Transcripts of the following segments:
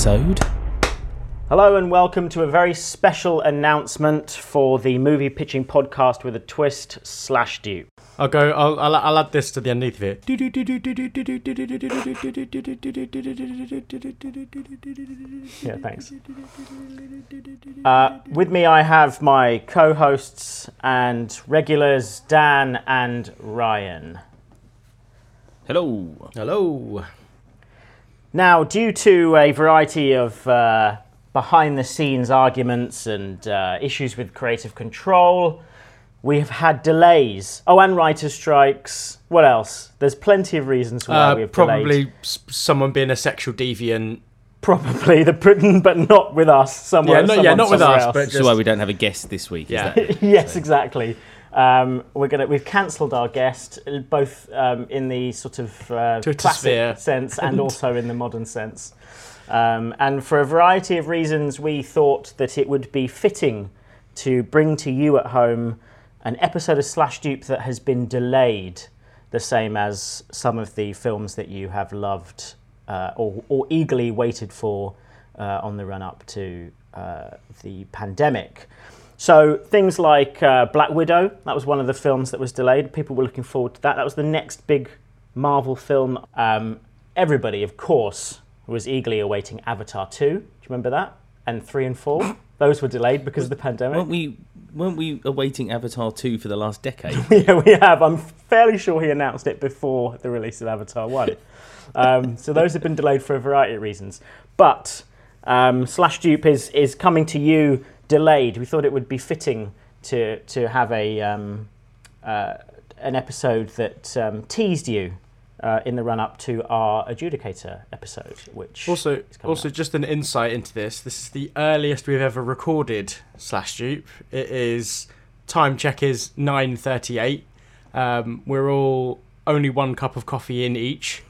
slash dupe delayed episode. Hello and welcome to a very special announcement for the movie pitching podcast with a twist slash dupe. I'll go. I'll, I'll, I'll add this to the underneath of it. Yeah, thanks. Uh, with me, I have my co hosts and regulars, Dan and Ryan. Hello. Hello. Now, due to a variety of uh, behind the scenes arguments and uh, issues with creative control, we have had delays. Oh, and writer strikes. What else? There's plenty of reasons why we Uh, have delayed. probably s- someone being a sexual deviant. Probably the Britain, but not with us. Somewhere, Yeah, no- yeah, someone not with us, else. but This is why we don't have a guest this week. Yeah. Is that? yes, exactly. Um, we're gonna we've cancelled our guest, uh, both um, in the sort of uh, classic sphere. sense and also in the modern sense. Um, and for a variety of reasons, we thought that it would be fitting to bring to you at home an episode of Slash Dupe that has been delayed, the same as some of the films that you have loved uh, or, or eagerly waited for uh, on the run up to uh, the pandemic. So things like uh, Black Widow, that was one of the films that was delayed. People were looking forward to that. That was the next big Marvel film. Um, everybody, of course, was eagerly awaiting Avatar 2. Do you remember that? And 3 and 4. Those were delayed because of the pandemic. weren't we? Weren't we awaiting Avatar two for the last decade? yeah, we have. I'm fairly sure he announced it before the release of Avatar 1. Um, so those have been delayed for a variety of reasons. But um, Slash Dupe is, is coming to you delayed. We thought it would be fitting to, to have a, um, uh, an episode that um, teased you uh, in the run up to our Adjudicator episode, which Also, also up. just an insight into this. This is the earliest we've ever recorded slash dupe. It is time check is nine thirty eight. Um, we're all only one cup of coffee in each.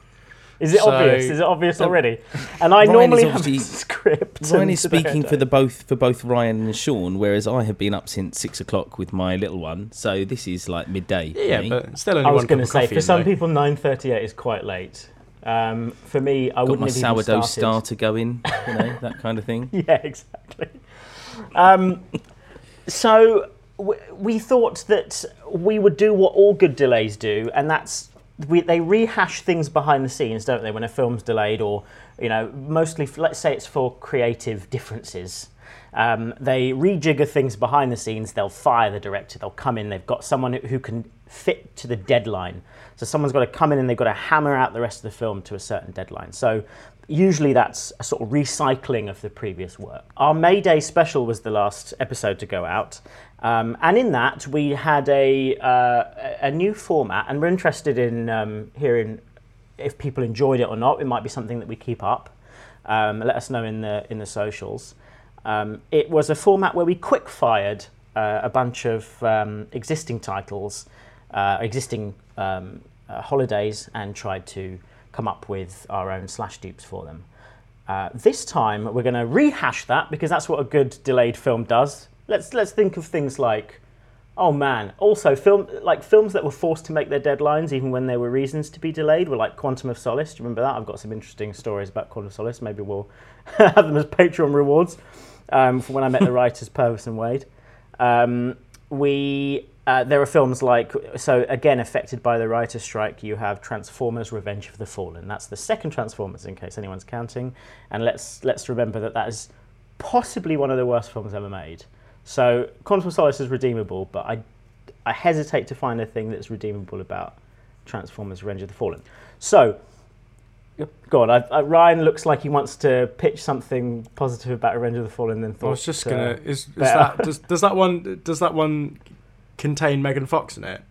Is it so- obvious? Is it obvious already? And I Ryan normally have a script. Ryan and is speaking for the both for both Ryan and Sean, whereas I have been up since six o'clock with my little one. So this is like midday. Yeah, me. but still only I was going to say, for some though. people, 9.38 is quite late. Um, for me, I got wouldn't my have even sourdough started. starter going. You know that kind of thing. Yeah, exactly. Um, so w- we thought that we would do what all good delays do, and that's we, they rehash things behind the scenes, don't they? When a film's delayed, or you know, mostly let's say it's for creative differences. Um, they rejigger things behind the scenes. They'll fire the director. They'll come in. They've got someone who can fit to the deadline. So someone's got to come in and they've got to hammer out the rest of the film to a certain deadline. So usually that's a sort of recycling of the previous work. Our May Day special was the last episode to go out. Um, and in that, we had a, uh, a new format, and we're interested in um, hearing if people enjoyed it or not. It might be something that we keep up. Um, let us know in the in the socials. Um, it was a format where we quick fired uh, a bunch of um, existing titles, uh, existing um, uh, holidays, and tried to come up with our own slash dupes for them. Uh, this time we're going to rehash that because that's what a good delayed film does. Let's let's think of things like, oh man, also film like films that were forced to make their deadlines even when there were reasons to be delayed were like Quantum of Solace. Do you remember that? I've got some interesting stories about Quantum of Solace. Maybe we'll have them as Patreon rewards um, for when I met the writers Purvis and Wade. Um, we uh, there are films like so again affected by the writer's strike. You have Transformers: Revenge of the Fallen. That's the second Transformers, in case anyone's counting. And let's let's remember that that is possibly one of the worst films ever made. So Quantum of Solace is redeemable, but I I hesitate to find a thing that's redeemable about Transformers: Revenge of the Fallen. So. Go on. I, I, Ryan looks like he wants to pitch something positive about Revenge of the Fallen. Then I was just uh, gonna. Is, is that does, does that one does that one contain Megan Fox in it?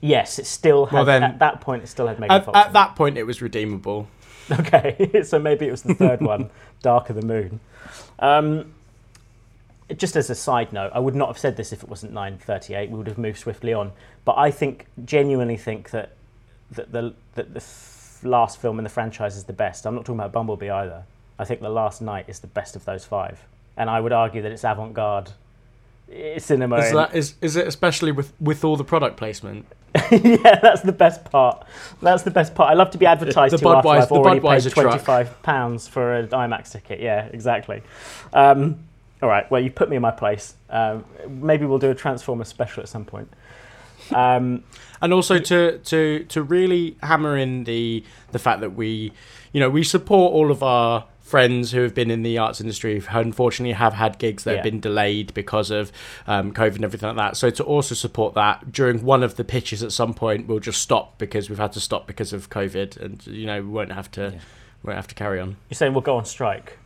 Yes, it still had. Well, then- at that point, it still had Megan At, Fox. at that point, it was redeemable. okay, so maybe it was the third one, Dark of the Moon. Um, just as a side note, I would not have said this if it wasn't 9:38. We would have moved swiftly on. But I think, genuinely think that that the that the f- last film in the franchise is the best. I'm not talking about Bumblebee either. I think The Last Knight is the best of those five, and I would argue that it's avant-garde eh, cinema. Is that is is it especially with with all the product placement? yeah, that's the best part. That's the best part. I love to be advertised The to after Budweiser- I've the already Budweiser paid twenty-five pounds for an IMAX ticket. Yeah, exactly. Um, all right. Well, you put me in my place. Um, maybe we'll do a Transformer special at some point. Um, and also to to to really hammer in the the fact that we you know we support all of our friends who have been in the arts industry who unfortunately have had gigs that Yeah. have been delayed because of um, covid and everything like that so to also support that during one of the pitches at some point we'll just stop because we've had to stop because of covid and you know we won't have to Yeah. won't have to carry on you're saying we'll go on strike?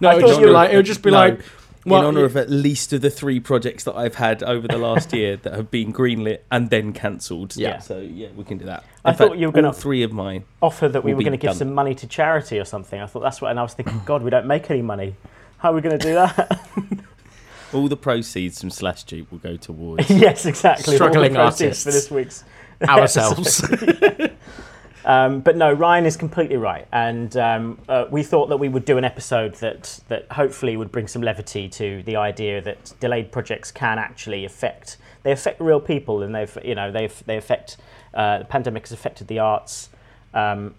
No I it would thought just you be were- like it would just be No. like well, in honor of at least of the three projects that I've had over the last year that have been greenlit and then cancelled. Yeah. So yeah, we can do that. I In thought fact, you were gonna- three of mine. Offer that we were going to give done. some money to charity or something. I thought that's what, and I was thinking, God, we don't make any money. How are we going to do that? All the proceeds from Slash Jeep will go towards. yes, exactly. Struggling proceeds for this week's ourselves Um, but no, Ryan is completely right, and um, uh, we thought that we would do an episode that that hopefully would bring some levity to the idea that delayed projects can actually affect they affect real people, and they've you know they've they affect uh, the pandemic has affected the arts. Um,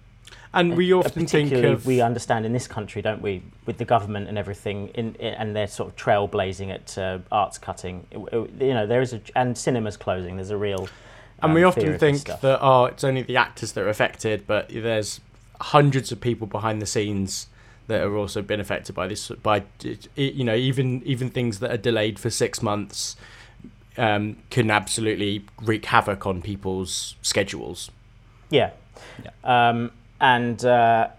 and we often think of we understand in this country, don't we, with the government and everything, in, in and they're sort of trailblazing at uh, arts cutting. You know, there is a and cinemas closing. There's a real And we often fear of this think that oh, it's only the actors that are affected, but there's hundreds of people behind the scenes that are also been affected by this. By you know, even even things that are delayed for six months um, can absolutely wreak havoc on people's schedules. Yeah. Um, and uh,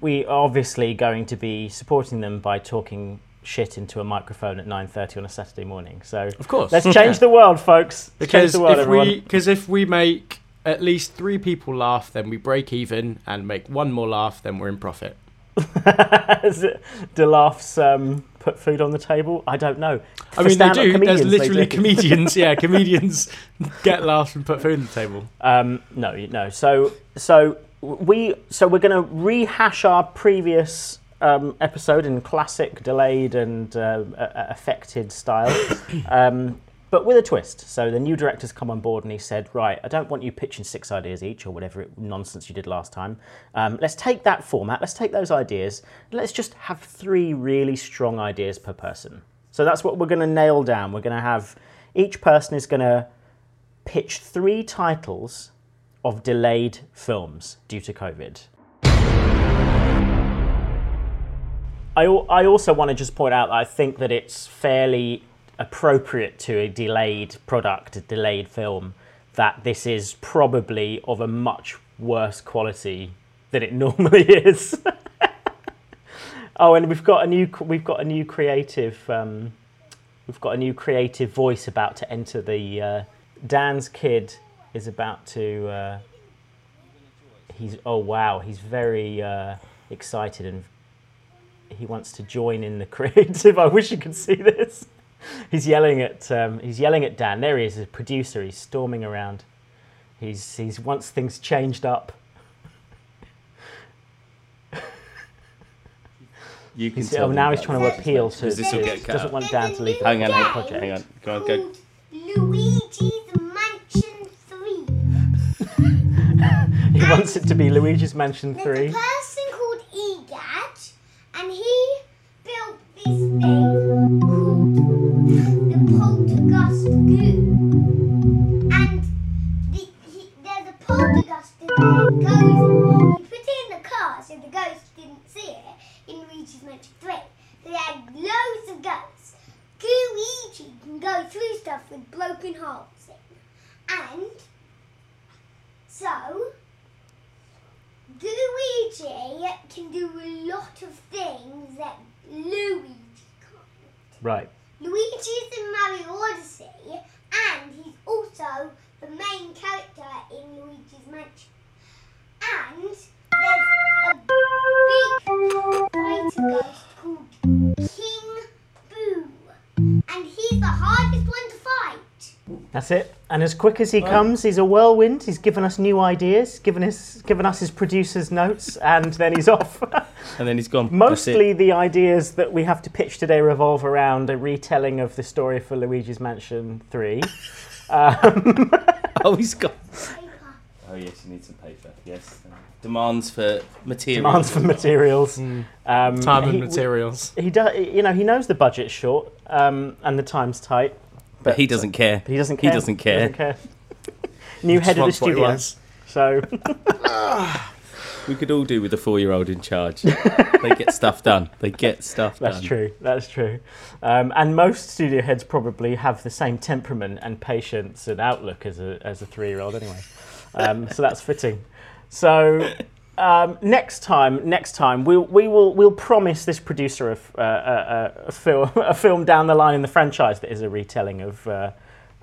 we are obviously going to be supporting them by talking shit into a microphone at 9.30 on a Saturday morning. So Of course, let's change the world, folks. Let's change because the world, if everyone. we because if we make at least three people laugh, then we break even, and make one more laugh, then we're in profit. Do laughs um, put food on the table? I don't know. I mean, they do. There's literally do. comedians. Yeah, comedians get laughs and put food on the table. Um, no, no. So, so we, so we're going to rehash our previous um, episode in classic delayed and uh, affected style, um, but with a twist. So the new director's come on board and he said, "Right, I don't want you pitching six ideas each or whatever nonsense you did last time. Um, let's take that format. Let's take those ideas. Let's just have three really strong ideas per person. So that's what we're going to nail down. We're going to have each person is going to pitch three titles of delayed films due to COVID. I, I also want to just point out that I think that it's fairly appropriate to a delayed product, a delayed film, that this is probably of a much worse quality than it normally is. oh, and we've got a new we've got a new creative um, we've got a new creative voice about to enter the uh, Dan's kid is about to uh, he's oh wow he's very uh, excited and he wants to join in the creative. I wish you could see this. He's yelling at um, he's yelling at Dan. There he is a producer. He's storming around. He's he's wants things changed up. You can He's- tell oh, now he's trying to appeal to, Because this will get cut doesn't want Dan to leave the Hang on, hang on, project. hang on. Go on, go. Luigi's Mansion 3. he wants it to be Luigi's Mansion There's 3 a person called Egad, and he built this thing called the Poltergust Goo. And the, he, there's a poltergust that goes, you put it in the car so the ghost didn't see it in Luigi's Mansion 3. So they had loads of ghosts. Luigi can go through stuff with broken holes in. And so Luigi can do a lot of things that Luigi can't. Right Luigi's in Mario Odyssey, and he's also the main character in Luigi's Mansion. And there's a big fighter ghost called King Boo, and he's the hardest one to fight. That's it. And as quick as he comes, he's a whirlwind. He's given us new ideas, given us given us his producer's notes, and then he's off. And then he's gone. Mostly the ideas that we have to pitch today revolve around a retelling of the story for Luigi's Mansion 3. Oh, he's gone. Oh yes, you need some paper. Yes. Demands for material. Demands for materials. Um, Time and he- materials. He does, you know, he knows the budget's short um, and the time's tight. But he doesn't care. But he doesn't He care. doesn't care. doesn't care. New head of the wants studio. So We could all do with a four-year-old in charge. they get stuff done. They get stuff done. that's done. true. That's true. Um, and most studio heads probably have the same temperament and patience and outlook as a as a three year old anyway. Um, so that's fitting. So. Um, next time, next time we'll we will we'll promise this producer a, uh, a, a, a film a film down the line in the franchise that is a retelling of uh,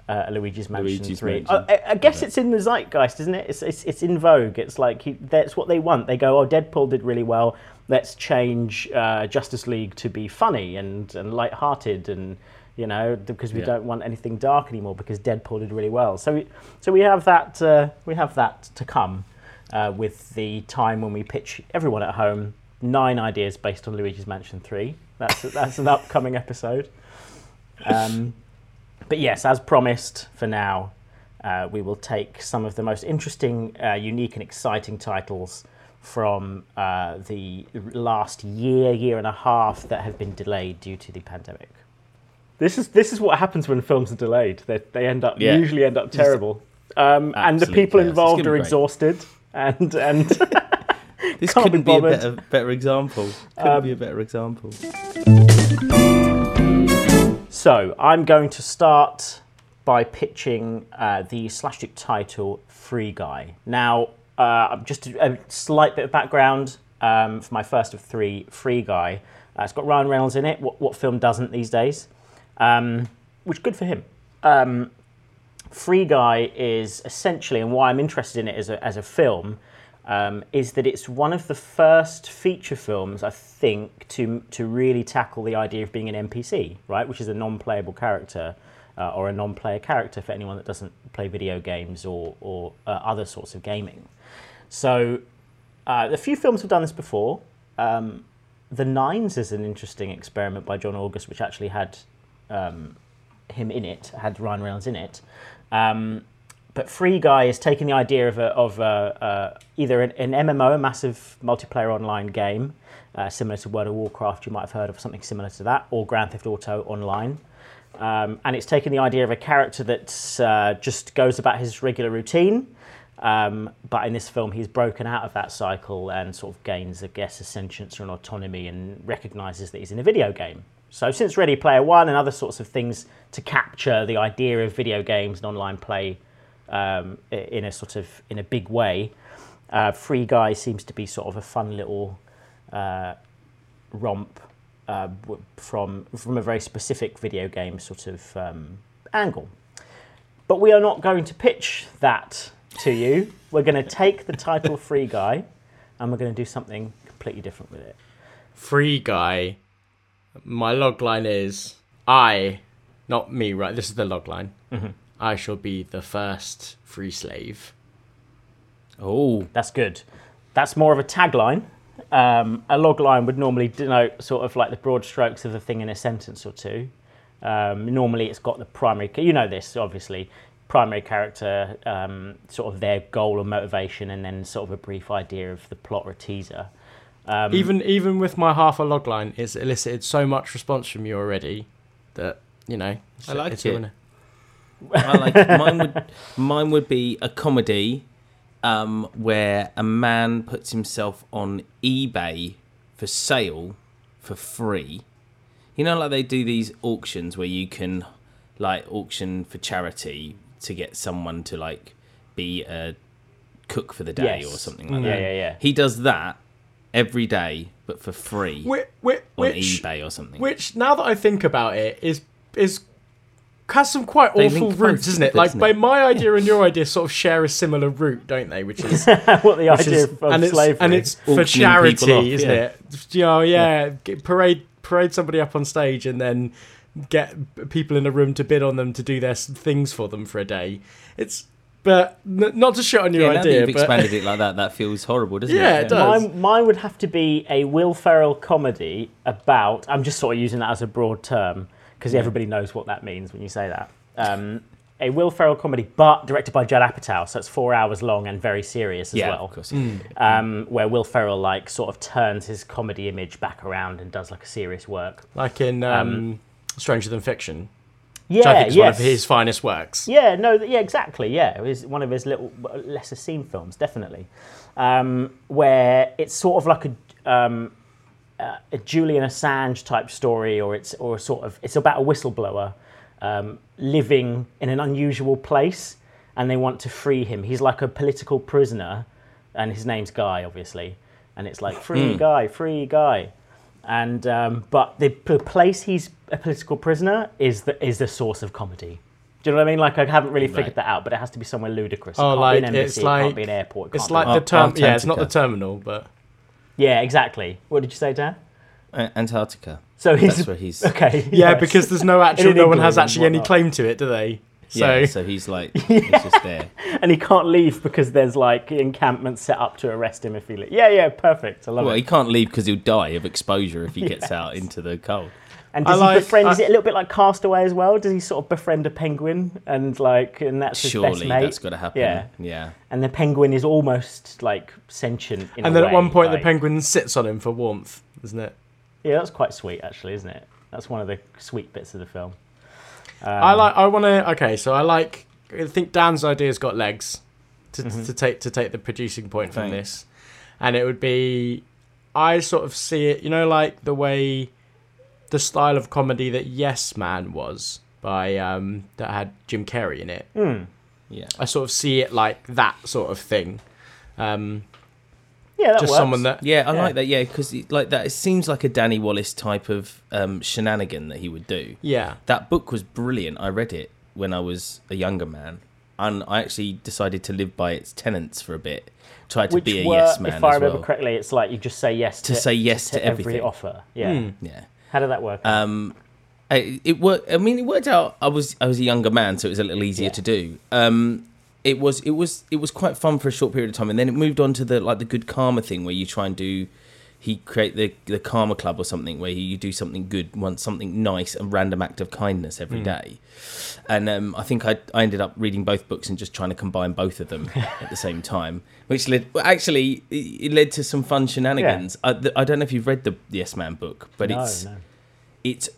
uh, Luigi's Mansion Luigi's Three. Mansion. I, I guess it's in the zeitgeist, isn't it? It's it's, it's in vogue. It's like he, that's what they want. They go, oh, Deadpool did really well. Let's change uh, Justice League to be funny and and light-hearted and you know because we Yeah. don't want anything dark anymore because Deadpool did really well. So we, so we have that uh, we have that to come uh, with the time when we pitch everyone at home nine ideas based on Luigi's Mansion Three. That's that's an upcoming episode. Um, but yes, as promised, for now, uh, we will take some of the most interesting, uh, unique, and exciting titles from uh, the last year, year and a half that have been delayed due to the pandemic. This is this is what happens when films are delayed. They they end up Yeah. usually end up terrible, um, and the people chaos. Involved are exhausted and and This Can't be couldn't be, a better, better example. Couldn't Um, be a better example. So I'm going to start by pitching uh, the slash dupe title Free Guy. Now, uh, just a, a slight bit of background um, for my first of three Free Guy. Uh, it's got Ryan Reynolds in it. What, what film doesn't these days? Um, which good for him. Um, Free Guy is essentially, and why I'm interested in it as a, as a film, um, is that it's one of the first feature films, I think, to, to really tackle the idea of being an NPC, right? Which is a non playable character uh, or a non player character for anyone that doesn't play video games or, or uh, other sorts of gaming. So, uh, a few films have done this before. Um, the Nines is an interesting experiment by John August, which actually had um, him in it, had Ryan Reynolds in it. Um, but Free Guy is taking the idea of, a, of a, uh, either an, an MMO, a massive multiplayer online game, uh, similar to World of Warcraft, you might have heard of something similar to that, or Grand Theft Auto Online. Um, and it's taking the idea of a character that uh, just goes about his regular routine. Um, but in this film, he's broken out of that cycle and sort of gains, I guess, a sentience or an autonomy and recognizes that he's in a video game. So, since Ready Player One and other sorts of things to capture the idea of video games and online play um, in a sort of in a big way, uh, Free Guy seems to be sort of a fun little uh, romp uh, from from a very specific video game sort of um, angle. But we are not going to pitch that to you. We're going to take the title Free Guy and we're going to do something completely different with it. Free guy. My log line is I, not me, right? This is the log line. I shall be the first free slave. Oh, That's good. That's more of a tagline. Um, a log line would normally denote sort of like the broad strokes of the thing in a sentence or two. Um, normally, it's got the primary. You know this, obviously. Primary character, um, sort of their goal or motivation, and then sort of a brief idea of the plot or a teaser. Um, even even with my half a log line, it's elicited so much response from you already that you know. It's, I like it's a it. Winner. I like mine would mine would be a comedy um, where a man puts himself on eBay for sale for free. You know, like they do these auctions where you can like auction for charity to get someone to like be a cook for the day Yes. or something like Yeah, that. yeah, yeah. He does that every day, but for free Which, which, on which, eBay or something. which now that I think about it, is is has some quite They awful roots, isn't it? Like, isn't by it? my idea and your idea sort of share a similar root, don't they? Which is what the which idea is of, of and it's slavery. and it's for charity, off, isn't yeah. it? You know, yeah, get- parade parade somebody up on stage and then get people in a room to bid on them to do their things for them for a day. It's but n- not to shit on your Yeah, now idea. you've but expanded it like that, that feels horrible, doesn't Yeah, it? it does. Mine, mine would have to be a Will Ferrell comedy about. I'm just sort of using that as a broad term because everybody knows what that means when you say that. Um, a Will Ferrell comedy, but directed by Judd Apatow, so it's four hours long and very serious as Yeah, well. of course. Um, where Will Ferrell like sort of turns his comedy image back around and does like a serious work. like in um, Stranger Than Fiction, Yeah, which I think is one of his finest works. Yeah, no, yeah, exactly. Yeah, it was one of his little lesser seen films, definitely, um, where it's sort of like a, um, uh, a Julian Assange type story, or it's or sort of it's about a whistleblower um, living in an unusual place, and they want to free him. He's like a political prisoner, and his name's Guy, obviously, and it's like free Guy, free Guy. And um, but the p- place he's a political prisoner is the is the source of comedy. Do you know what I mean? Like I haven't really figured Right. that out, but it has to be somewhere ludicrous. It Oh, can't like, be an embassy, it's it can't like- be an airport. It It's can't like be... the term. Yeah, it's not the terminal, but yeah, exactly. What did you say, Dan? A- Antarctica. So he's That's where he's. okay. yeah, yes. because there's no actual. No one has actually any claim to it, do they? So, Yeah, so he's like, he's just there. and he can't leave because there's like encampments set up to arrest him if he. Li- yeah, yeah, perfect. I love Well, it. Well, he can't leave because he'll die of exposure if he gets out into the cold. And I does like- he befriend? is it a little bit like Castaway as well? Does he sort of befriend a penguin and like, and that's his best Surely mate? that's got to happen. Yeah, Yeah. and the penguin is almost like sentient. In and a then at one way, point, the penguin sits on him for warmth, isn't it? Yeah, that's quite sweet, actually, isn't it? That's one of the sweet bits of the film. I Um, like. I want to. Okay, so I like. I think Dan's idea's got legs to, Mm-hmm. to take to take the producing point from this, and it would be. I sort of see it. You know, like the way, the style of comedy that Yes Man was by um that had Jim Carrey in it. Yeah. I sort of see it like that sort of thing. Um, Yeah, that just works. someone that Yeah, I Yeah. like that. Yeah, because like that, it seems like a Danny Wallace type of um, shenanigan that he would do. yeah That book was brilliant. I read it when I was a younger man, and I actually decided to live by its tenets for a bit. Tried to Which be a were, yes man if I as remember well. correctly, it's like you just say yes To to, say yes to every everything. offer. Yeah. Hmm. Yeah. How did that work? Um, I- it worked. I mean, it worked out. I was I was a younger man, so it was a little easier Yeah. to do. Um, it was it was it was quite fun for a short period of time, and then it moved on to the like the good karma thing, where you try and do. He create the the karma club or something where you do something good, once something nice, a random act of kindness every day. And um, I think I I ended up reading both books and just trying to combine both of them at the same time, which led well, actually it led to some fun shenanigans. I, th- I don't know if you've read the Yes Man book, but no, it's no. it's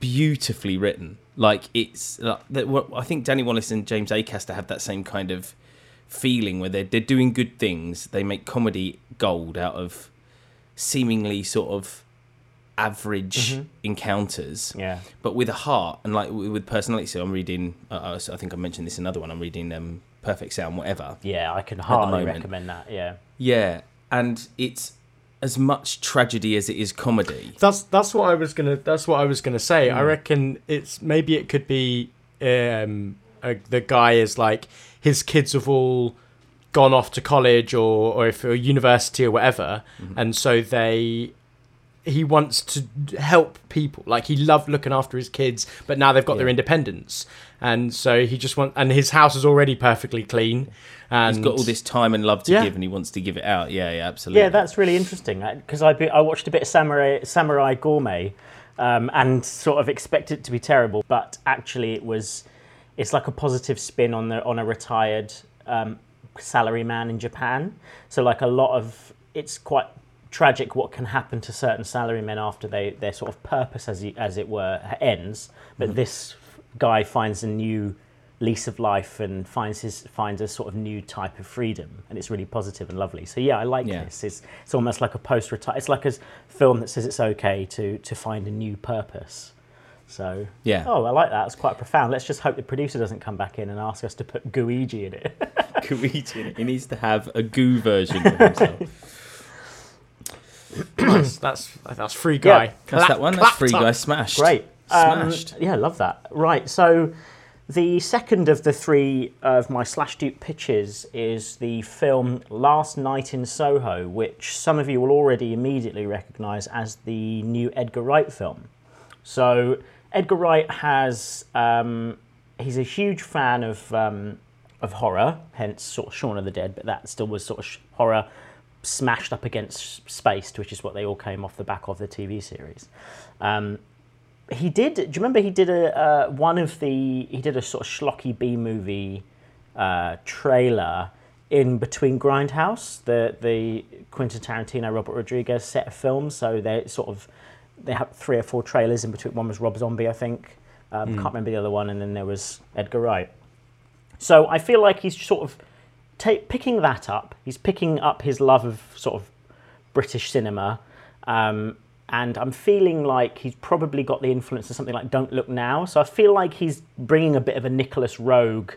beautifully written. Like it's like, I think Danny Wallace and James Acaster have that same kind of feeling where they're they're doing good things. They make comedy gold out of seemingly sort of average encounters, Yeah. but with a heart and like with personality. So I'm reading. Uh, I think I mentioned this in another one. I'm reading um, Perfect Sound, whatever. Yeah, I can hardly recommend that. Yeah. Yeah, and it's as much tragedy as it is comedy. That's that's what I was gonna. That's what I was gonna say. Hmm. I reckon it's maybe it could be um, uh, the guy is like his kids have all gone off to college or or if or university or whatever, Mm-hmm. and so they he wants to help people. Like he loved looking after his kids, but now they've got their independence, and so he just want and his house is already perfectly clean. And He's got all this time and love to Yeah. give, and he wants to give it out. Yeah, yeah, absolutely. Yeah, that's really interesting because I, be- I watched a bit of Samurai, Samurai Gourmet um, and sort of expected it to be terrible, but actually it was. It's like a positive spin on the on a retired um, salaryman in Japan. So like a lot of it's quite tragic what can happen to certain salarymen after they their sort of purpose as y- as it were ends. But this guy finds a new lease of life and finds his finds a sort of new type of freedom and it's really positive and lovely so yeah i like Yeah. this it's, it's almost like a post retire it's like a film that says it's okay to to find a new purpose so Yeah. oh i like that it's quite profound let's just hope the producer doesn't come back in and ask us to put Gooigi in it Gooigi. He needs to have a goo version of himself. nice. That's that's free guy. Yeah. That's that one. That's Free up. Guy smash. Great. Um, yeah, love that. Right. So the second of the three of my slash dupe pitches is the film Last Night in Soho, which some of you will already immediately recognise as the new Edgar Wright film. So Edgar Wright has um, he's a huge fan of um, of horror, hence sort of Shaun of the Dead, but that still was sort of sh- horror smashed up against Spaced, which is what they all came off the back of the TV series. Um, he did. Do you remember he did a uh, one of the he did a sort of schlocky B movie uh, trailer in between Grindhouse, the the Quentin Tarantino Robert Rodriguez set of films. So they sort of they have three or four trailers in between. One was Rob Zombie, I think. Um, Can't remember the other one, and then there was Edgar Wright. So I feel like he's sort of ta- picking that up. He's picking up his love of sort of British cinema. Um, and I'm feeling like he's probably got the influence of something like Don't Look Now. So I feel like he's bringing a bit of a Nicolas Roeg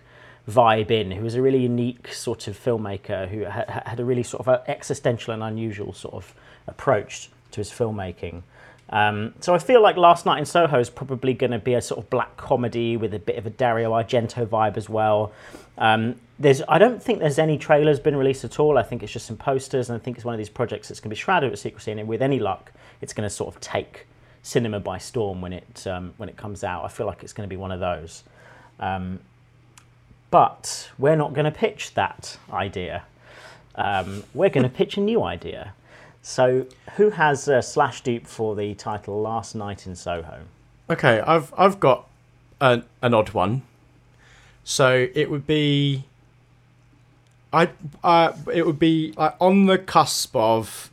vibe in, who was a really unique sort of filmmaker who ha- had a really sort of existential and unusual sort of approach to his filmmaking. Um, so I feel like Last Night in Soho is probably going to be a sort of black comedy with a bit of a Dario Argento vibe as well. Um, there's, I don't think there's any trailers been released at all. I think it's just some posters, and I think it's one of these projects that's going to be shrouded with secrecy. And with any luck, it's going to sort of take cinema by storm when it um, when it comes out. I feel like it's going to be one of those. Um, but we're not going to pitch that idea. Um, we're going to pitch a new idea. So, who has uh, slash dupe for the title "Last Night in Soho"? Okay, I've I've got an an odd one. So it would be. I uh, it would be like on the cusp of,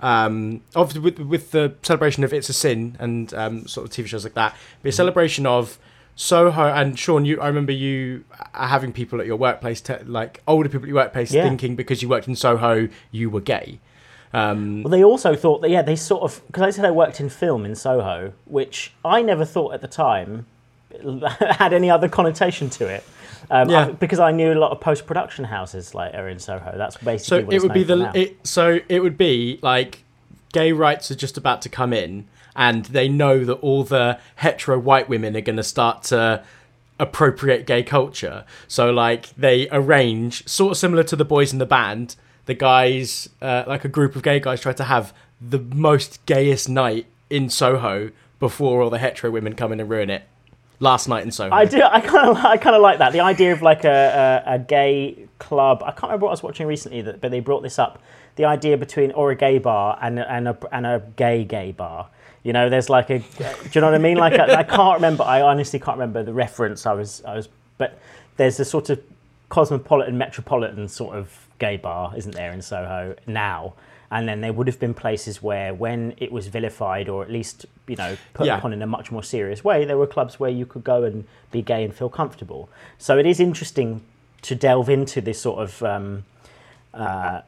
um, of with with the celebration of It's a Sin and um, sort of TV shows like that. Be a celebration of Soho and Sean. You, I remember you uh, having people at your workplace, te- like older people at your workplace, Yeah. thinking because you worked in Soho, you were gay. Um, Well, they also thought that yeah, they sort of because I said I worked in film in Soho, which I never thought at the time had any other connotation to it. Um, Yeah. I- because I knew a lot of post production houses like are in Soho. That's So basically what it it's would be the it, so it would be like gay rights are just about to come in, and they know that all the hetero white women are going to start to appropriate gay culture. So like they arrange sort of similar to the boys in the band. The guys, uh, like a group of gay guys, try to have the most gayest night in Soho before all the hetero women come in and ruin it. Last night in Soho. I do. I kind of. I kind of like that. The idea of like a, a, a gay club. I can't remember what I was watching recently, that, but they brought this up. The idea between or a gay bar and and a and a gay gay bar. You know, there's like a. Do you know what I mean? Like I I can't remember. I honestly can't remember the reference. I was. I was. But there's a sort of cosmopolitan, metropolitan sort of gay bar, isn't there, in Soho now? And then there would have been places where, when it was vilified or at least, you know, put Yeah. upon in a much more serious way, there were clubs where you could go and be gay and feel comfortable. So it is interesting to delve into this sort of um, uh,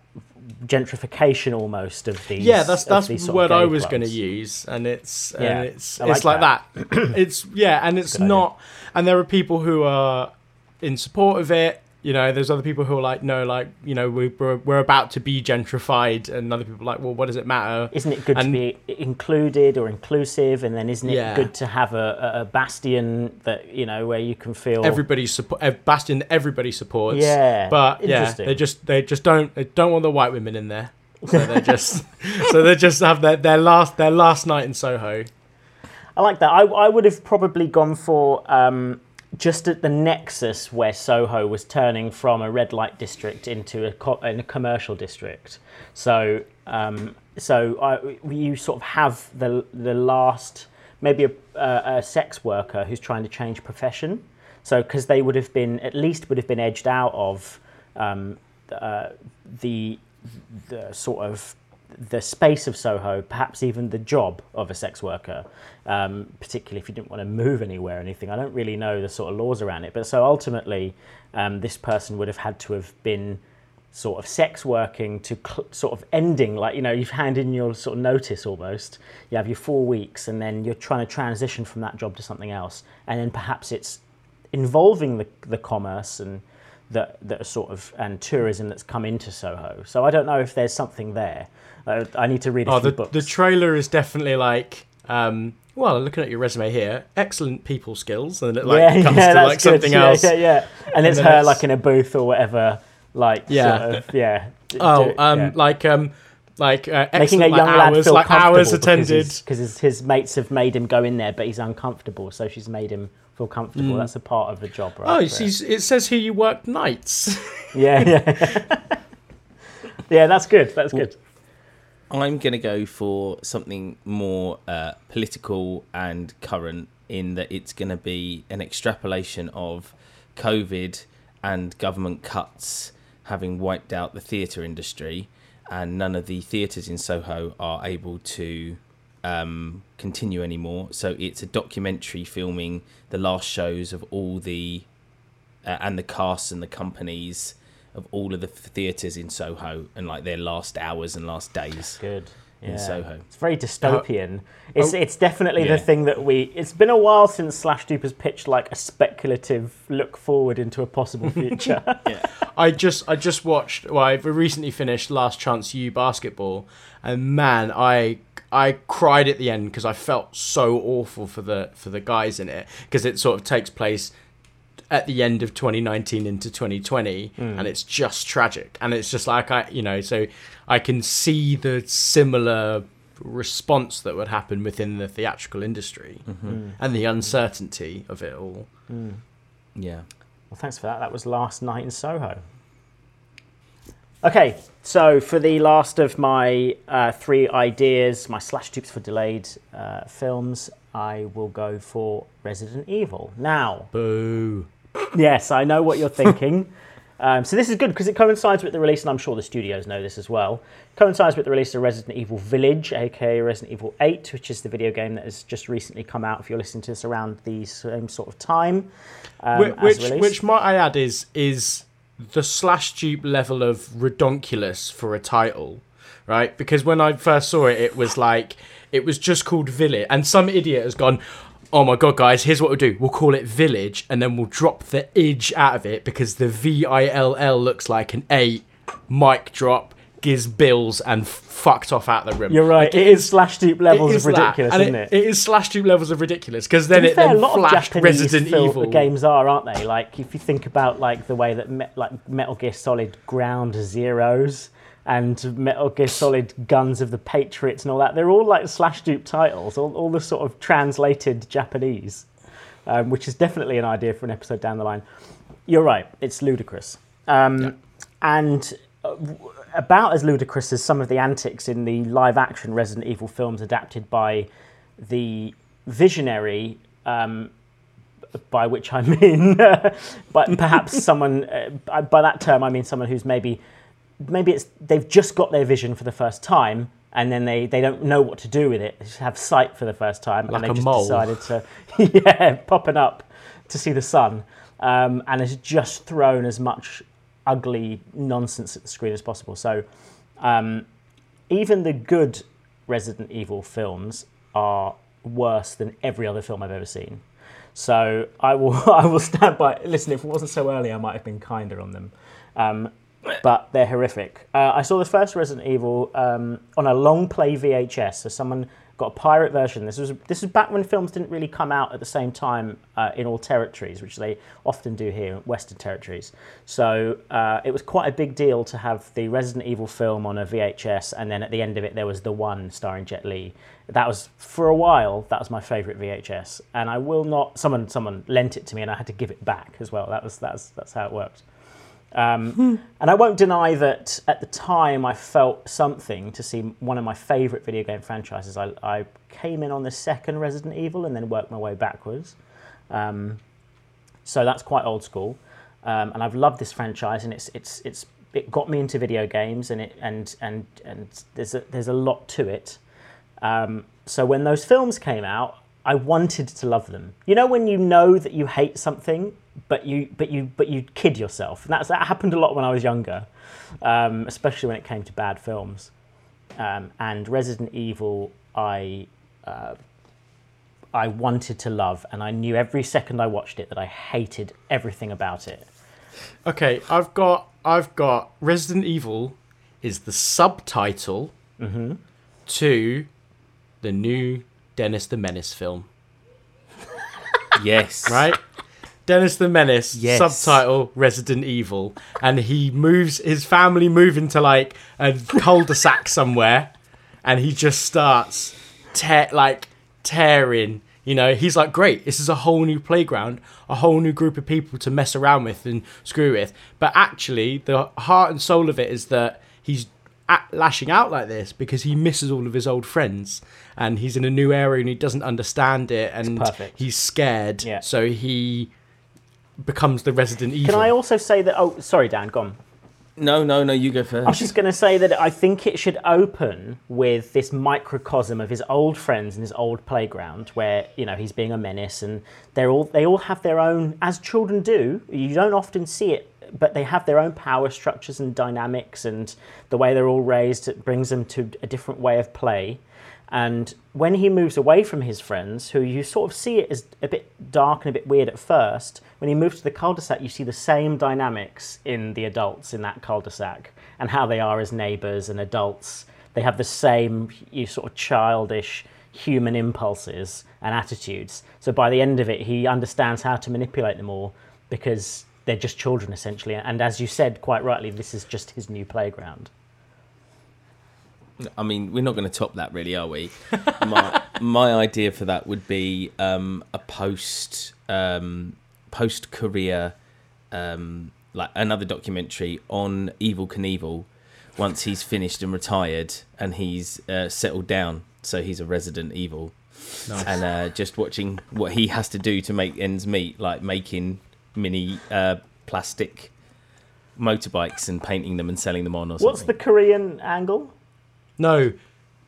gentrification almost of these. yeah that's that's the word i was going to use and it's Yeah, and it's like it's like that, it's yeah and it's good idea. not and there are people who are in support of it you know there's other people who are like no like you know we, we're, we're about to be gentrified. And other people are like well what does it matter? Isn't it good And- to be included or inclusive? And then isn't it Yeah. good to have a, a, a bastion that you know where you can feel everybody support ev- bastion that everybody supports. Yeah, but yeah they just they just don't they don't want the white women in there. So they just so they just have their, their last their last night in soho. I like that. I, I would have probably gone for um, just at the nexus where Soho was turning from a red light district into a, co- in a commercial district. So, um, so I, you sort of have the the last maybe a, a, a sex worker who's trying to change profession. So, because they would have been at least would have been edged out of um, uh, the the sort of the space of Soho, perhaps even the job of a sex worker, um, particularly if you didn't want to move anywhere or anything. I don't really know the sort of laws around it, but so ultimately, um, this person would have had to have been sort of sex working to sort of ending, like you know, you've handed in your sort of notice almost. You have your four weeks, and then you're trying to transition from that job to something else, and then perhaps it's involving the the commerce and that that sort of and tourism that's come into Soho. So I don't know if there's something there. Uh, I need to read a Oh, few the, books. the trailer is definitely like, um, well, looking at your resume here, excellent people skills, and it like yeah, comes yeah, to like good. something yeah, else. Yeah, yeah. And it's her it's- like in a booth or whatever, like Yeah. sort of, yeah. Oh, um, yeah. like um, like uh, Making a young like, lad hours, feel like comfortable hours attended. because his, his mates have made him go in there, but he's uncomfortable, so she's made him feel comfortable. That's a part of the job, right? Mm. Oh, it's, it. it says here you work nights. yeah, yeah, yeah. That's good. That's good. I'm going to go for something more uh, political and current in that it's going to be an extrapolation of COVID and government cuts having wiped out the theatre industry, and none of the theatres in Soho are able to um, continue anymore. So it's a documentary filming the last shows of all the uh, and the casts and the companies of all of the theatres in Soho and like their last hours and last days. Good. In Soho. It's very dystopian. Uh, it's oh, it's definitely yeah. the thing that we. It's been a while since Slash Dupe has pitched like a speculative look forward into a possible future. I just I just watched. Well, I recently finished Last Chance U basketball, and man, I I cried at the end because I felt so awful for the for the guys in it because it sort of takes place at the end of 2019 into 2020 and it's just tragic and it's just like i you know so i can see the similar response that would happen within the theatrical industry and the uncertainty of it all Yeah. Well, thanks for that. That was last night in Soho. Okay, so for the last of my uh, three ideas, my slash dupes for delayed uh, films, I will go for Resident Evil. Now, boo yes, I know what you're thinking. um, so this is good because it coincides with the release, and I'm sure the studios know this as well. Coincides with the release of Resident Evil Village, aka Resident Evil 8, which is the video game that has just recently come out. If you're listening to this around the same sort of time, um, Whi- as which which might I add is is the slash dupe level of redonkulous for a title, right? Because when I first saw it, it was like it was just called Village, and some idiot has gone. Oh my god, guys! Here's what we'll do. We'll call it Village, and then we'll drop the "idge" out of it because the V I L L looks like an eight. Mic drop, gives bills, and fucked off out the room. You're right. Like, it is slash dupe levels it of ridiculous, isn't it? It is slash dupe levels of ridiculous because then it fair, a then lot of flashed Japanese Resident Evil. games are, aren't they? Like if you think about like the way that me- like Metal Gear Solid Ground Zeroes and Metal Gear Solid Guns of the Patriots and all that, they're all like slash dupe titles, all, all the sort of translated Japanese, um, which is definitely an idea for an episode down the line. You're right, it's ludicrous. Um, And uh, about as ludicrous as some of the antics in the live action Resident Evil films adapted by the visionary, um, by which I mean, but perhaps someone, uh, by- by that term, I mean someone who's maybe, maybe it's they've just got their vision for the first time. And then they, they don't know what to do with it. They just have sight for the first time, Like and they just mole. decided to, yeah, popping up to see the sun, um, and has just thrown as much ugly nonsense at the screen as possible. So, um, even the good Resident Evil films are worse than every other film I've ever seen. So I will I will stand by. Listen, if it wasn't so early, I might have been kinder on them. Um, but they're horrific. Uh, I saw the first Resident Evil um, on a long play VHS. So someone got a pirate version. This was this was back when films didn't really come out at the same time uh, in all territories, which they often do here, in Western territories. So uh, it was quite a big deal to have the Resident Evil film on a VHS, and then at the end of it there was the one starring Jet Li. That was for a while. That was my favourite VHS, and I will not. Someone someone lent it to me, and I had to give it back as well. That was that's that's how it worked. Um, and I won't deny that at the time I felt something to see one of my favourite video game franchises. I, I came in on the second Resident Evil and then worked my way backwards. Um, so that's quite old school. Um, and I've loved this franchise, and it's it's it's it got me into video games, and it and and and there's a there's a lot to it. Um, so when those films came out, I wanted to love them. You know when you know that you hate something, but you but you but you kid yourself, and that's that happened a lot when I was younger, um, especially when it came to bad films. Um, and Resident Evil, I uh, I wanted to love, and I knew every second I watched it that I hated everything about it. Okay, I've got I've got Resident Evil is the subtitle to the new Dennis the Menace film, Yes. right? Dennis the Menace, Yes. subtitle Resident Evil, and he moves his family move into like a cul-de-sac somewhere, and he just starts tear like tearing. You know, he's like, great, this is a whole new playground, a whole new group of people to mess around with and screw with. But actually, the heart and soul of it is that he's lashing out like this because he misses all of his old friends and he's in a new area and he doesn't understand it and he's scared. Yeah. So he becomes the Resident Evil. Can I also say that? Oh, sorry, Dan, gone. No, no, no. You go first. I was just going to say that I think it should open with this microcosm of his old friends and his old playground, where you know he's being a menace, and they're all they all have their own, as children do. You don't often see it, but they have their own power structures and dynamics, and the way they're all raised it brings them to a different way of play. And when he moves away from his friends, who you sort of see it as a bit dark and a bit weird at first, when he moves to the cul-de-sac, you see the same dynamics in the adults in that cul-de-sac and how they are as neighbours and adults. They have the same you sort of childish human impulses and attitudes. So by the end of it, he understands how to manipulate them all because they're just children essentially. And as you said quite rightly, this is just his new playground. I mean, we're not going to top that, really, are we? my my idea for that would be um, a post um, post career, um, like another documentary on Evel Knievel. Once he's finished and retired, and he's uh, settled down, so he's a resident evil, and uh, just watching what he has to do to make ends meet, like making mini uh, plastic motorbikes and painting them and selling them on, or something. What's the Korean angle? No,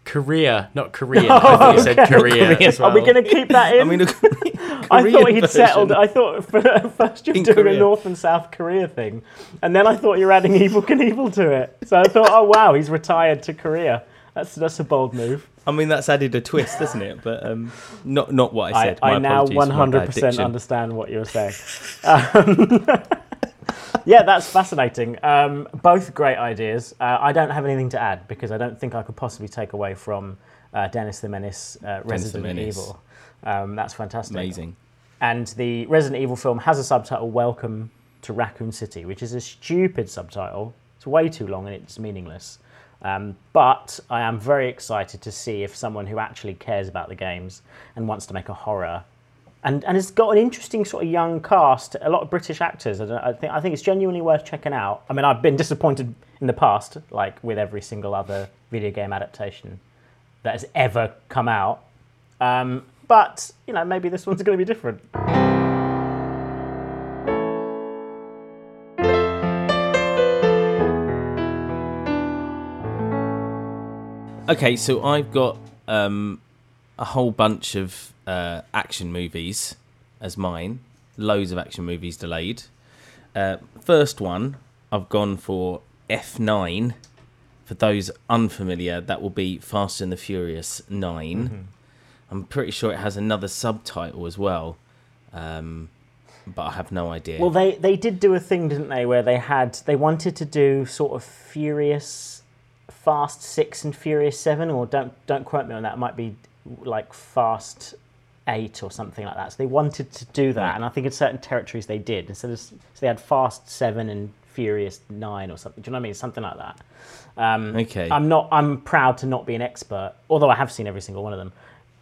Korea, not Korean. I thought you said Korea. as Are we going to keep that in? I mean, I thought he'd version. settled. I thought for, first you're In doing a North and South Korea thing, and then I thought you're adding Evel Knievel to it. So I thought, oh wow, he's retired to Korea. That's that's a bold move. I mean, that's added a twist, doesn't it? But um, not not what I I, said. I My now apologies for my bad 100% understand what you were saying. Um, yeah, that's fascinating. Um, both great ideas. Uh, I don't have anything to add because I don't think I could possibly take away from uh, Dennis the Menace, uh, Resident Menace. Evil. Um, that's fantastic. Amazing. And the Resident Evil film has a subtitle, Welcome to Raccoon City, which is a stupid subtitle. It's way too long and it's meaningless. Um, but I am very excited to see if someone who actually cares about the games and wants to make a horror and, and it's got an interesting sort of young cast, a lot of British actors. I, I think I think it's genuinely worth checking out. I mean, I've been disappointed in the past, like with every single other video game adaptation that has ever come out. Um, but you know, maybe this one's going to be different. Okay, so I've got um, a whole bunch of uh, action movies as mine. Loads of action movies delayed. Uh, first one, I've gone for F9. For those unfamiliar, that will be Fast and the Furious 9. I'm pretty sure it has another subtitle as well, um, but I have no idea. Well, they they did do a thing, didn't they, where they had they wanted to do sort of Furious, Fast Six and Furious Seven, or don't don't quote me on that. It might be like Fast Eight or something like that. So they wanted to do that, Right. and I think in certain territories they did. Instead of so they had Fast Seven and Furious Nine or something. Do you know what I mean? Something like that. Um, Okay. I'm not. I'm proud to not be an expert, although I have seen every single one of them,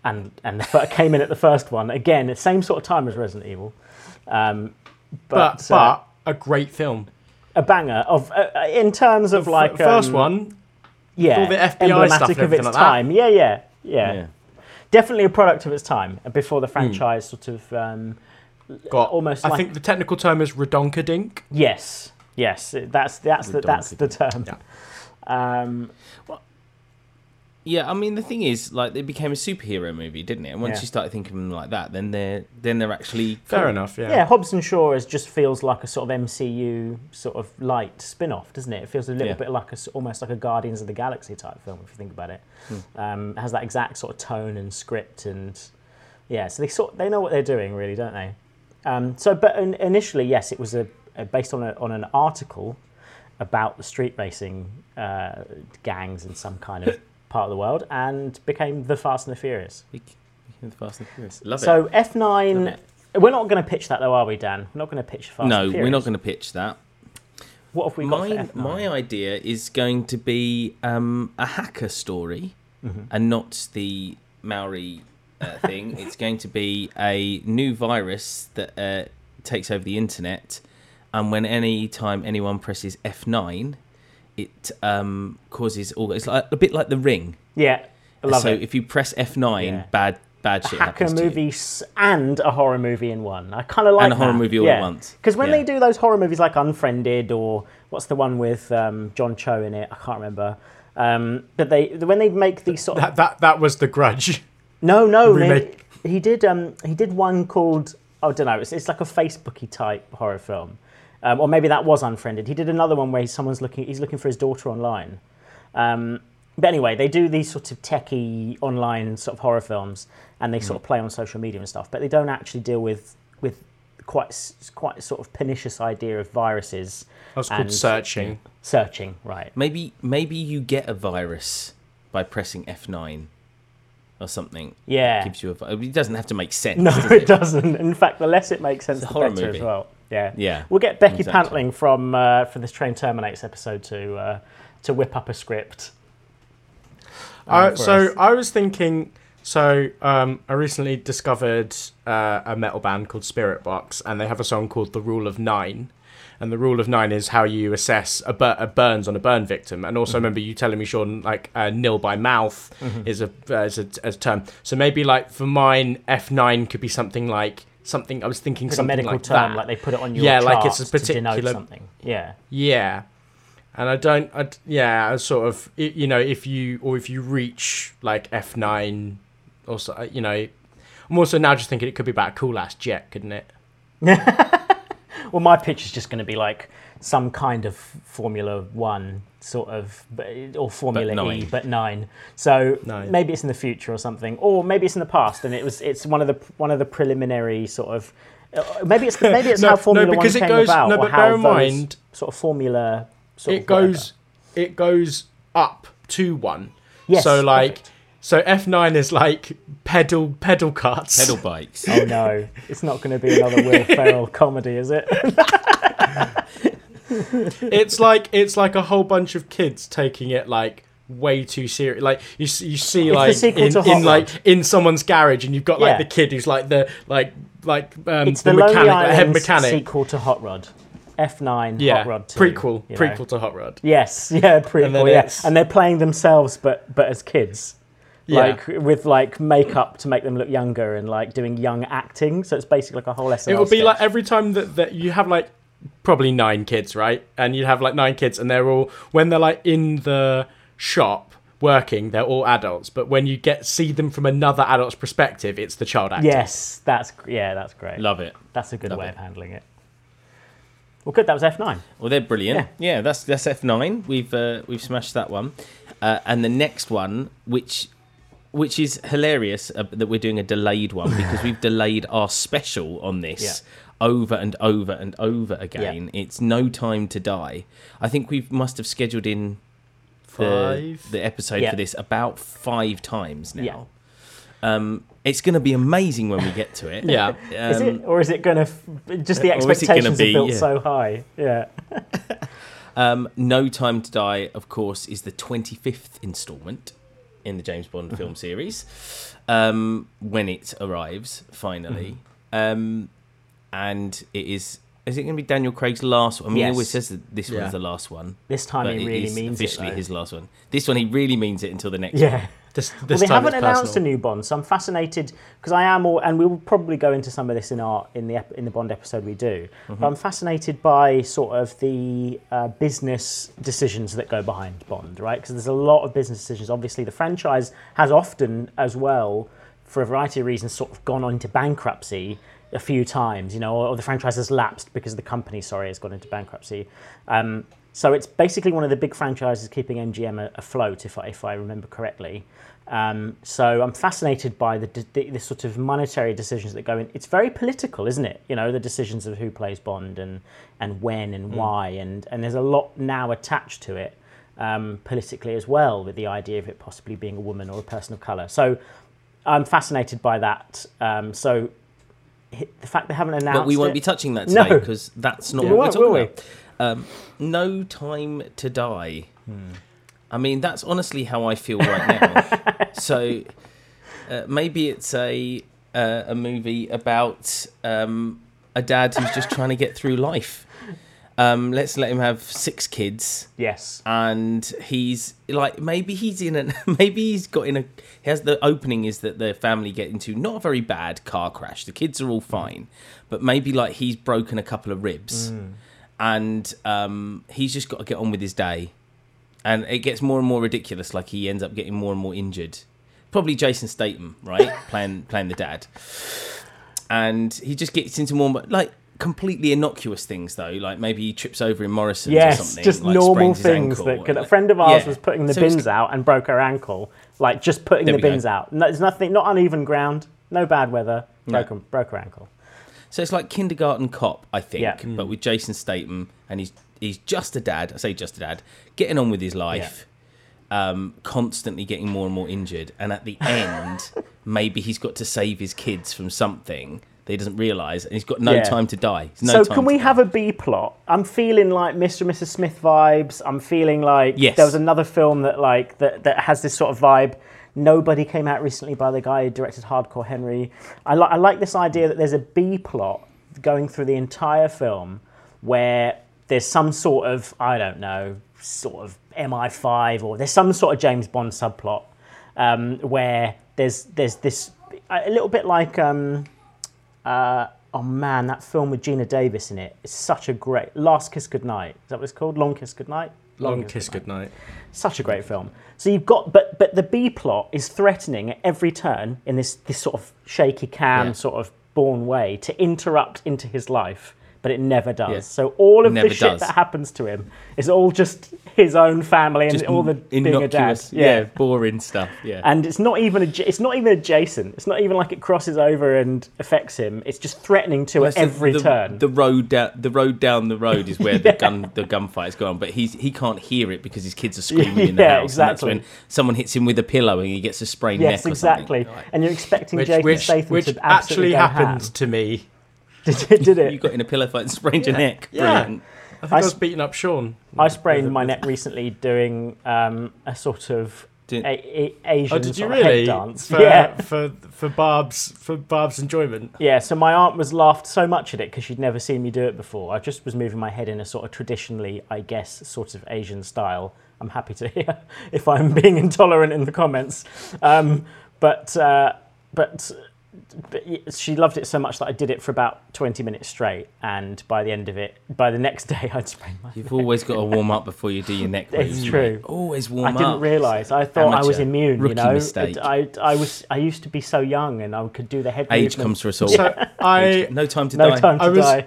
and and the, fir- came in at the first one again, the same sort of time as Resident Evil. Um, But but, but, uh, a great film. a banger of uh, uh, in terms of like F- first um, one, yeah, all the FBI emblematic stuff and of its everything like that. time. Yeah, yeah, yeah, yeah. Definitely a product of its time uh, before Hmm. the franchise sort of um, got almost I like- think the technical term is redonkadink. yes, yes. That's that's the, that's the term. Yeah. Um, Yeah, I mean the thing is, like, it became a superhero movie, didn't it? And once Yeah. you start thinking of them like that, then they're then they're actually Fair cool. enough. Yeah. yeah. Hobbs and Shaw is just feels like a sort of MCU sort of light spin-off, doesn't it? It feels a little Yeah. bit like a s almost like a Guardians of the Galaxy type film, if you think about it. Hmm. Um, it has that exact sort of tone and script, and yeah, so they sort they know what they're doing, really, don't they? Um, so, but in, initially, yes, it was a, a based on a, on an article about the street racing uh, gangs and some kind of part of the world, and became the Fast and the Furious. Big- big Fast and Furious. Love So it. F9 We're not going to pitch that though, are we, Dan? We're not going to pitch Fast no, we're not going to pitch that. What have we got My F9? my idea is going to be um, a hacker story, Mm-hmm. and not the Maori uh, thing. it's going to be a new virus that uh, takes over the internet, and when any time anyone presses F nine, it um, causes all. It's like a bit like the Ring. Yeah, I love so it. if you press F nine, Yeah. bad bad shit hacker happens to you. movie and a horror movie in one. I kind of like and a horror that. movie all at once. Because when Yeah. they do those horror movies like Unfriended or what's the one with um, John Cho in it? I can't remember. Um, but they when they make these sort of That that that was the Grudge. no no they- he did um, he did one called I don't know it's, it's like a Facebooky type horror film. Um, or maybe that was Unfriended. He did another one where someone's looking he's looking for his daughter online. Um, but anyway, they do these sort of techie online sort of horror films, and they sort of play on social media and stuff. But they don't actually deal with with quite quite a sort of pernicious idea of viruses. That's called Searching. Searching, right? Maybe maybe you get a virus by pressing F nine or something. Yeah. it gives you a. It doesn't have to make sense. No, does it doesn't. In fact, the less it makes sense, the better movie. as well. Yeah. Yeah, We'll get Becky exactly. Pantling from uh, from this Train Terminates episode to uh, to whip up a script. Uh, for so us. I was thinking. So um, I recently discovered uh, a metal band called Spiritbox, and they have a song called "The Rule of Nine. And the rule of nine is how you assess a, bur- a burns on a burn victim. And also, remember you telling me, Sean, like uh, nil by mouth is a uh, is a, a term. So maybe like for mine, F nine could be something like something. I was thinking It's a something medical like term, that. like they put it on your Yeah, like it's a charts to denote particular- something. Yeah. Yeah. And I don't, I, yeah, I sort of, you know, if you, or if you reach like F9 or so, uh, you know, I'm also now just thinking it could be about a cool ass jet, couldn't it? Well, my pitch is just going to be like some kind of Formula One sort of, or Formula E, but nine. So Nine. maybe it's in the future or something, or maybe it's in the past, and it was it's one of the one of the preliminary sort of. uh, Maybe it's maybe it's No, how no, Formula because One it came goes- about, no, or but how bear in those mind- sort of Formula. Sort It of whatever. goes, it goes up to one. Yes, So like, perfect. so F9 is like pedal, pedal carts. pedal bikes. Oh no, it's not going to be another Will Ferrell comedy, is it? it's like it's like a whole bunch of kids taking it like way too serious. Like you, you see the like in, in like in someone's garage, and you've got like Yeah. the kid who's like the like like um, It's the, the, mechanic, the head mechanic. sequel to Hot Rod, F9 yeah, Hot Rod 2, prequel, you know. prequel to Hot Rod. Yes, yeah, prequel. then yeah, and they're playing themselves, but but as kids, Yeah. like with like makeup to make them look younger and like doing young acting. So it's basically like a whole SNL. It would be sketch. like every time that, that you have like probably nine kids, right? And you'd have like nine kids, and they're all when they're like in the shop working, they're all adults. But when you get see them from another adult's perspective, it's the child actor. yes, that's yeah, that's great. Love it. That's a good Love way it. of handling it. Well, good. That was F nine. Well, they're brilliant. Yeah, yeah that's that's F nine. We've uh, we've smashed that one, uh, and the next one, which which is hilarious uh, that we're doing a delayed one because we've delayed our special on this over and over and over again. It's no time to die. I think we must have scheduled in the, Five. the episode Yeah. for this about five times now. Yeah. Um, it's going to be amazing when we get to it. Yeah. Is Um, it, or is it going to f- just the or is it gonna expectations be- are built yeah. so high? Yeah. Um, no Time to Die, of course, is the 25th instalment in the James Bond film series um, when it arrives finally. And it is. Is it going to be Daniel Craig's last one? I mean, Yes. he always says that this Yeah. one's the last one. This time but he it really is means officially it. though. his last one. This one, he really means it until the next one. Yeah. This, Well, they time haven't announced personal. a new Bond, so I'm fascinated because I am, all, and we will probably go into some of this in our in the ep- in the Bond episode we do. But I'm fascinated by sort of the uh, business decisions that go behind Bond, right? Because there's a lot of business decisions. Obviously, the franchise has often, as well, for a variety of reasons, sort of gone on into bankruptcy a few times, you know, or, or the franchise has lapsed because the company, sorry, has gone into bankruptcy. Um, so it's basically one of the big franchises keeping MGM afloat, if I, if I remember correctly. Um, so I'm fascinated by the, the, the sort of monetary decisions that go in. It's very political, isn't it? You know, the decisions of who plays Bond and, and when and why. And, and there's a lot now attached to it um, politically as well, with the idea of it possibly being a woman or a person of colour. So I'm fascinated by that. Um, so the fact they haven't announced But we won't it- be touching that No. today because that's not We what we're talking we? about. Um, no time to die. I mean, that's honestly how I feel right now. so uh, maybe it's a uh, a movie about um, a dad who's just trying to get through life. Um, let's let him have six kids. Yes. and he's like maybe he's in a maybe he's got in a he has the opening is that the family get into not a very bad car crash. The kids are all fine. But maybe like he's broken a couple of ribs. And um he's just got to get on with his day. And it gets more and more ridiculous like he ends up getting more and more injured. Probably jason statham right? Playing playing the dad. And he just gets into more like completely innocuous things though like maybe he trips over in morrison's or Yes, something just like normal things that could. A friend of ours yeah. was putting the So bins out and broke her ankle. Like just putting There the we go. bins out. No, there's nothing, not uneven ground, no bad weather. No. Broken, broke her ankle. So it's like kindergarten cop, I think, Yeah. but with Jason Statham, and he's he's just a dad. I say just a dad, getting on with his life, um, constantly getting more and more injured, and at the end, maybe he's got to save his kids from something that he doesn't realise, and he's got no Yeah. time to die. No so can we die. have a B plot? I'm feeling like Mr. and Mrs. Smith vibes. I'm feeling like Yes. there was another film that like that, that has this sort of vibe. Nobody came out recently by the guy who directed Hardcore Henry. I, li- I like this idea that there's a B plot going through the entire film where there's some sort of I don't know sort of MI5 or there's some sort of James Bond subplot um, where there's there's this a little bit like um, uh, oh man, that film with Geena Davis in it is such a great Last Kiss Goodnight. Is that what it's called? Long Kiss Goodnight. Long kiss goodnight. Such a great film. So you've got, but but the B plot is threatening at every turn in this this sort of shaky cam Yeah. sort of Bourne way to interrupt into his life, but it never does. Yeah. So all of Never the shit does. that happens to him is all just his own family and Just all the being a dad. innocuous, yeah. boring stuff. Yeah, And it's not even adj- it's not even adjacent. It's not even like it crosses over and affects him. It's just threatening to at every the, turn. The road down the road down the road is where the gun the gunfight's gone, but he's he can't hear it because his kids are screaming in the Yeah, house. And that's when someone hits him with a pillow and he gets a sprained yes, neck. Or exactly. Something. And you're expecting Which, Jason which, Statham which to absolutely actually go happened ham. to me. Did it? Did it? You got in a pillow fight and sprained your neck. Yeah. Brilliant. I think I I, was s- beating up Sean. I sprained my neck recently doing um, a sort of Did- a, a- Asian Oh, did you sort of head really? dance. For, yeah. for for Barb's for Barb's enjoyment. Yeah, so my aunt was laughed so much at it because she'd never seen me do it before. I just was moving my head in a sort of traditionally, I guess, sort of Asian style. I'm happy to hear if I'm being intolerant in the comments. Um, but uh, but but y- she loved it so much that I did it for about 20 minutes straight, and by the end of it, by the next day, I'd sprained my. You've always got to warm up before you do your neck It's moves. true. mate. Always warm I up. I didn't realise. I thought I was immune. Rookie you know, mistake. I, I was. I used to be so young, and I could do the head Age movement. comes for us all. So I no time to No die. time to I was- die.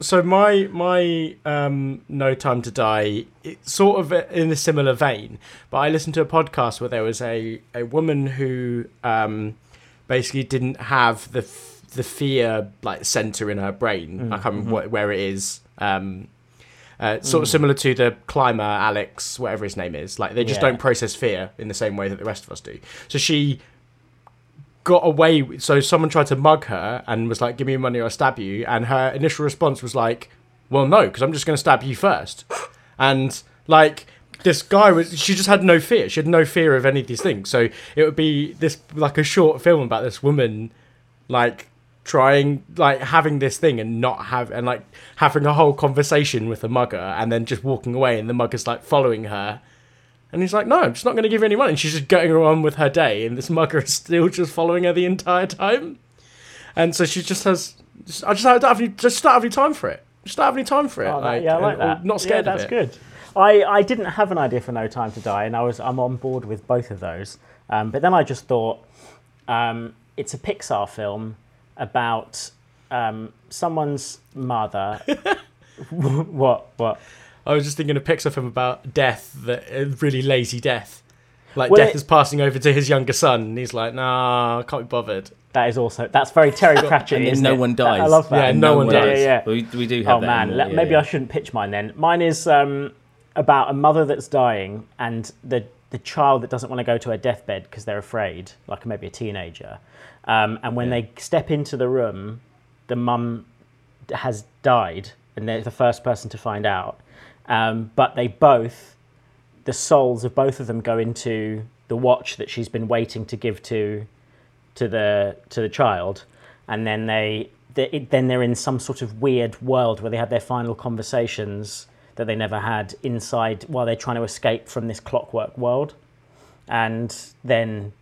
so my my um no time to die it's sort of in a similar vein but i listened to a podcast where there was a a woman who um basically didn't have the f- the fear like center in her brain. I can't remember what, where it is. Um uh, sort of similar to the climber alex whatever his name is. Like they just Yeah. don't process fear in the same way that the rest of us do. So she got away with- so someone tried to mug her and was like give me your money or i'll stab you. And her initial response was like well no because i'm just going to stab you first. And like this guy was she just had no fear she had no fear of any of these things so it would be this like a short film about this woman like trying like having this thing and not have and like having a whole conversation with the mugger and then just walking away and the mugger's like following her and he's like, no, I'm just not going to give you any money. And she's just going on with her day, and this mugger is still just following her the entire time. And so she just has, just, I just don't have any, just don't have any time for it. Just don't have any time for it. Oh, that- yeah, I like that. Not scared yeah, that's good. I, I didn't have an idea for No Time to Die, and I was I'm on board with both of those. Um, but then I just thought um, it's a Pixar film about um, someone's mother. what what? I was just thinking of Pixar film about death, that a really lazy death. Like Well, death it- is passing over to his younger son, and he's like, nah, I can't be bothered. That is also that's very Terry Pratchett. and no it? one dies. I love that. Yeah, And no one Yeah, dies. yeah, yeah. We, we do have Oh that. man, in- let, yeah, maybe yeah. I shouldn't pitch mine then. Mine is um, about a mother that's dying and the the child that doesn't want to go to her deathbed because they're afraid, like maybe a teenager. Um, and when Yeah. they step into the room, the mum has died, and they're the first person to find out. Um, but they both, the souls of both of them, go into the watch that she's been waiting to give to to the to the child, and then they, they it, then they're in some sort of weird world where they have their final conversations that they never had inside while they're trying to escape from this clockwork world, and then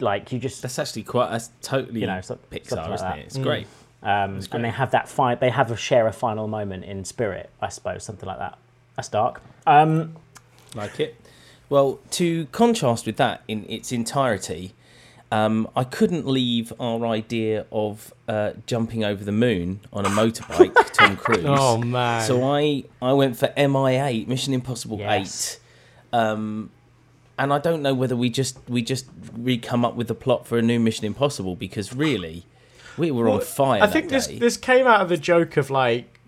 like you just That's actually quite. That's totally You know, so- Pixar, like isn't that. it? It's great. um, great. and they have that fi- they have a share a final moment in spirit, I suppose, something like that. That's dark. Um, Like it. Well, to contrast with that in its entirety, um, I couldn't leave our idea of uh, jumping over the moon on a motorbike, Tom Cruise. Oh man. So I, I went for MI8, Mission Impossible Yes. 8. Um, and I don't know whether we just we just re come up with the plot for a new Mission Impossible because really, we were on fire. I think this day. this came out of the joke of like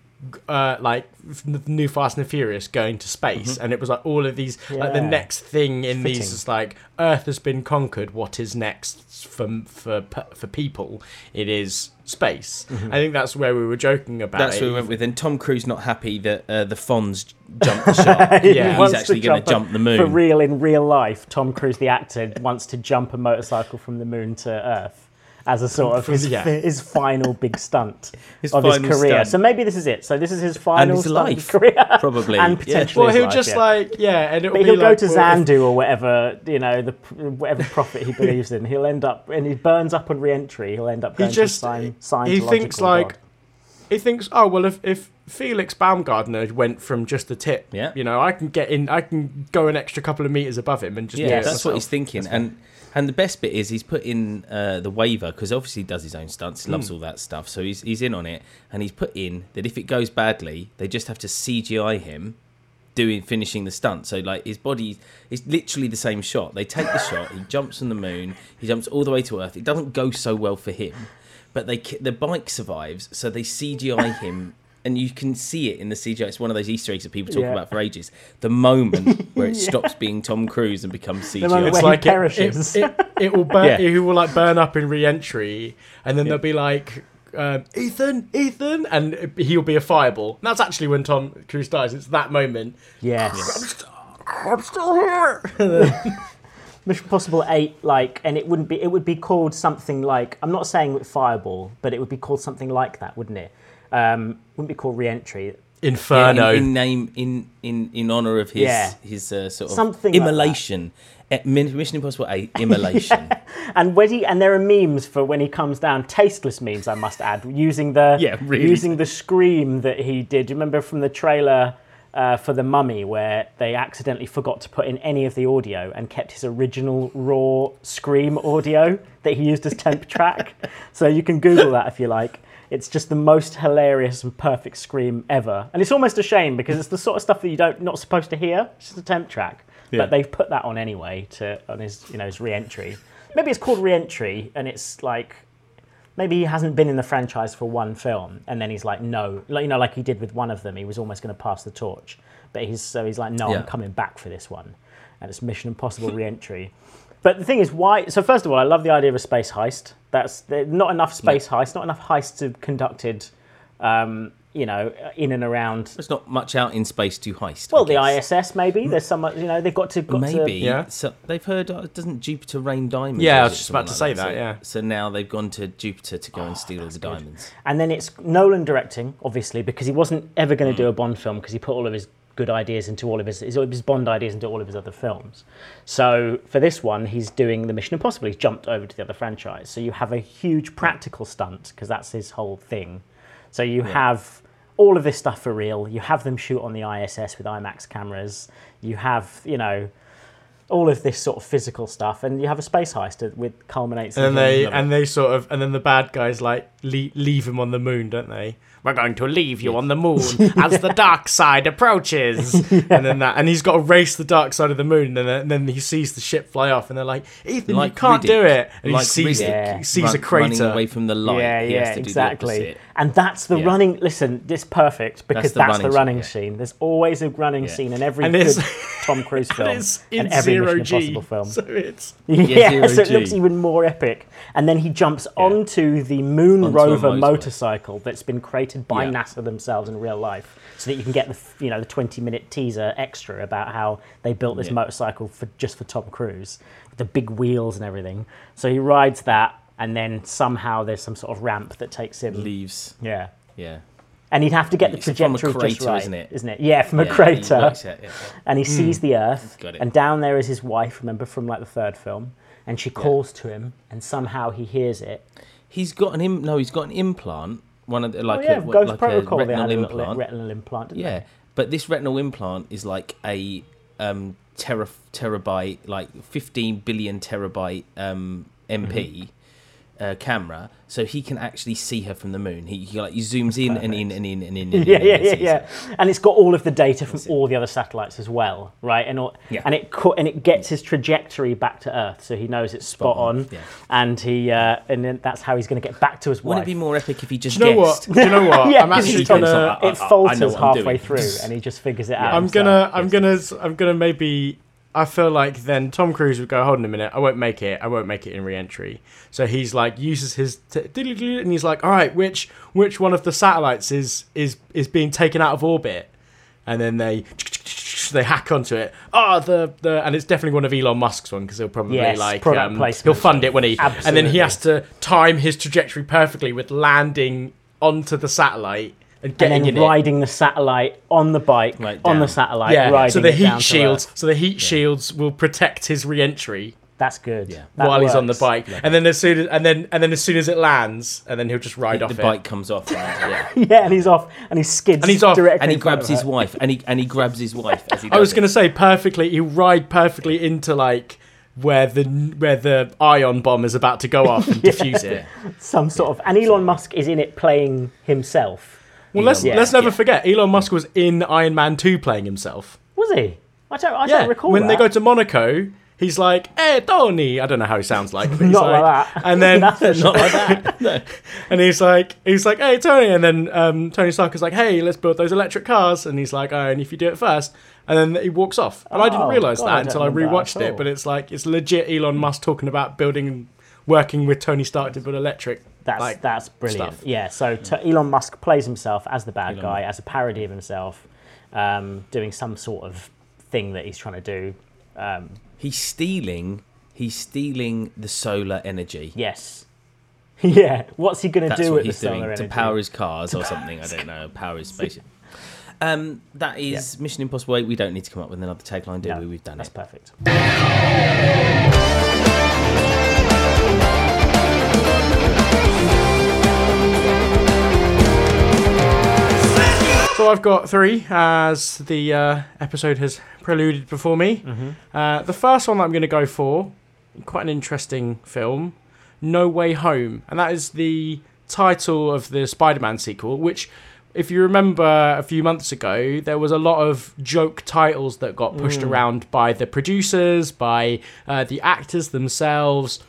uh, like the new Fast and the Furious going to space, and it was like all of these like the next thing in Fitting. these is like Earth has been conquered. What is next for for for people? It is space. I think that's where we were joking about. That's it. what we went with. And Tom Cruise not happy that uh, the Fonz jumped the shark. Yeah. he's actually going to jump the moon. For real, in real life, Tom Cruise, the actor, wants to jump a motorcycle from the moon to Earth as a sort of his, yeah. his final big stunt His of his career. stunt. So maybe this is it. So this is his final his stunt his life, career, probably. and potentially. Yeah. potentially. Well, he'll life, just yeah. like yeah, and it'll But be he'll go to well, if- Zandu or whatever, you know, the whatever prophet he believes in. He'll end up, and he burns up on re-entry. He'll end up He just to sign, sign he thinks like he thinks, oh well, if if Felix Baumgartner went from just the tip, Yeah. you know, I can get in, I can go an extra couple of meters above him and just yeah, do it that's what he's myself. thinking. And and the best bit is he's put in uh, the waiver because obviously he does his own stunts, he Hmm. loves all that stuff. So he's he's in on it, and he's put in that if it goes badly, they just have to CGI him doing finishing the stunt. So like his body is literally the same shot. They take the shot, he jumps on the moon, he jumps all the way to Earth. It doesn't go so well for him, but they the bike survives, so they CGI him. And you can see it in the CGI. It's one of those Easter eggs that people talk Yeah. about for ages. The moment where it stops being Tom Cruise and becomes CGI. moment It's like it, perishes. it, it, it will burn. Yeah. It will like burn up in re-entry, and then they'll be like, um, "Ethan, Ethan," and he'll be a fireball. And that's actually when Tom Cruise dies. It's that moment. yes. I'm still here. Mission Impossible Eight, like, and it wouldn't be. It would be called something like. I'm not saying with Fireball, but it would be called something like that, wouldn't it? Um, wouldn't be called Re-entry. Yeah, Inferno. in, in name in in in honor of his Yeah. his uh, sort of Something like immolation. Eh, Min- Mission Impossible Eight immolation. And when he and there are memes for when he comes down, tasteless memes, I must add, using the Yeah, really. using the scream that he did. Do you remember from the trailer uh, for the Mummy where they accidentally forgot to put in any of the audio and kept his original raw scream audio that he used as temp track? So you can Google that if you like. It's just the most hilarious and perfect scream ever, and it's almost a shame because it's the sort of stuff that you don't not supposed to hear. It's just a temp track, Yeah. but they've put that on anyway to on his you know his re-entry. Maybe it's called re-entry, and it's like maybe he hasn't been in the franchise for one film, and then he's like, no, like you know, like he did with one of them. He was almost going to pass the torch, but he's so he's like, no, Yeah. I'm coming back for this one, and it's Mission Impossible re-entry. But the thing is, why? So first of all, I love the idea of a space heist. That's not enough space heists, not enough heists have conducted, um, you know, in and around. There's not much out in space to heist. Well, the. ISS maybe. There's some, you know, they've got to got Maybe. To, Yeah. So they've heard. Uh, doesn't Jupiter rain diamonds? Yeah, I was just about to like say that, yeah. So, so now they've gone to Jupiter to go and steal all the diamonds. And then it's Nolan directing, obviously, because he wasn't ever going to Mm. do a Bond film because he put all of his good ideas into all of his, his Bond ideas into all of his other films. So for this one, he's doing the Mission Impossible. He's jumped over to the other franchise. So you have a huge practical stunt because that's his whole thing. So you have all of this stuff for real. You have them shoot on the ISS with IMAX cameras. You have, you know, all of this sort of physical stuff, and you have a space heist with culminates. and the they end of it. and they sort of and then the bad guys like leave, leave him on the moon, don't they? We're going to leave you on the moon as the dark side approaches, and then that and he's got to race the dark side of the moon, and then, and then he sees the ship fly off, and they're like, Ethan, Like you can't Riddick. do it, and Like he sees Riddick. Yeah. he sees Run- a crater. away from the light. Yeah, he yeah, has to do the exactly. And that's the Yeah. running. Listen, it's perfect because the that's the running running, scene, scene. There's always a running Yeah. scene in every And good Tom Cruise film, it's and in everyone zero Mission G. Impossible film. So it's Yeah, so it looks even more epic. And then he jumps onto the Moon Rover motorcycle that's been created by Yeah. NASA themselves in real life, so that you can get the you know the twenty minute teaser extra about how they built this Yeah. motorcycle for just for Tom Cruise, with the big wheels and everything. So he rides that, and then somehow there's some sort of ramp that takes him. Leaves. Yeah. Yeah. And he'd have to get the It's from a trajectory just right, isn't it? Isn't it? Yeah, from a Yeah, he crater out, yeah. and he sees mm. the Earth, it. and down there is his wife. Remember from like the third film, and she calls to him, and somehow he hears it. He's got an Im- no. He's got an implant. One of the, like oh yeah, a, Ghost like Protocol. a retinal implant. retinal implant. Yeah, but this retinal implant is like a um, tera, terabyte, like 15 billion terabyte um, MP Mm-hmm. Uh, camera, so he can actually see her from the moon. He, he like he zooms in and in and in and in. And Yeah, in yeah, and yeah, sees yeah. her. And it's got all of the data from all the other satellites as well, right? And all, Yeah. and it co- and it gets his trajectory back to Earth, so he knows it's spot, Spot on, on. yeah. And he uh, and then that's how he's going to get back to his Wouldn't wife. it be more epic if he just Do you know what? Do you know what? yeah, I'm actually he's told- gonna. I- I- it I falters know what I'm halfway doing. through, and he just figures it out. I'm himself. gonna. I'm gonna. I'm gonna maybe. I feel like then Tom Cruise would go, hold on a minute, I won't make it. I won't make it in re-entry. So he's like uses his t- and he's like, all right, which which one of the satellites is is is being taken out of orbit? And then they they hack onto it. Oh, the the and it's definitely one of Elon Musk's one because he'll probably Yes, like um, he'll fund it when he and then he has to time his trajectory perfectly with landing onto the satellite and and getting then in it. riding the satellite on the bike Like on the satellite. Yeah, riding so the it down heat shields, so the heat shields will protect his re-entry That's good. Yeah. That while he's on the works. bike, and then as soon as and then and then as soon as it lands, and then he'll just ride the off bike it. Bike comes off, right? yeah. Yeah, and he's off, and he skids. And he's off, directly and he grabs his her. wife, and he and he grabs his wife as he. I was gonna say perfectly. He'll ride perfectly into like where the where the ion bomb is about to go off and defuse it. Some sort of, and Elon Musk is in it playing himself. Well, let's Yeah. let's never Yeah. forget Elon Musk was in Iron Man two playing himself. Was he? I don't. I Yeah, don't recall. when they go to Monaco. He's like, "Hey, Tony." I don't know how he sounds like, but he's Not like like, that. and then. Not like that. No. And he's like, he's like, hey Tony, and then um, Tony Stark is like, hey, let's build those electric cars, and he's like, oh, and if you do it first, and then he walks off, and I didn't Oh, realize God, that don't until I that rewatched it, but it's like it's legit Elon Musk talking about building, working with Tony Stark to build electric. That's like, that's brilliant. stuff. Yeah. So Elon Musk plays himself as the bad Elon guy, as a parody of himself, um, doing some sort of thing that he's trying to do. Um, He's stealing. He's stealing the solar energy. yes. Yeah. What's he going to do with he's the solar doing energy? to power his cars or something. I don't know. Power his spaceship. Um, that is Mission Impossible 8. We don't need to come up with another tagline, do No, we? We've done That's it. perfect. So I've got three, as the uh, episode has preluded before me. Uh, the first one that I'm going to go for, quite an interesting film, No Way Home, and that is the title of the Spider-Man sequel. Which, if you remember, a few months ago, there was a lot of joke titles that got pushed around by the producers, by uh, the actors themselves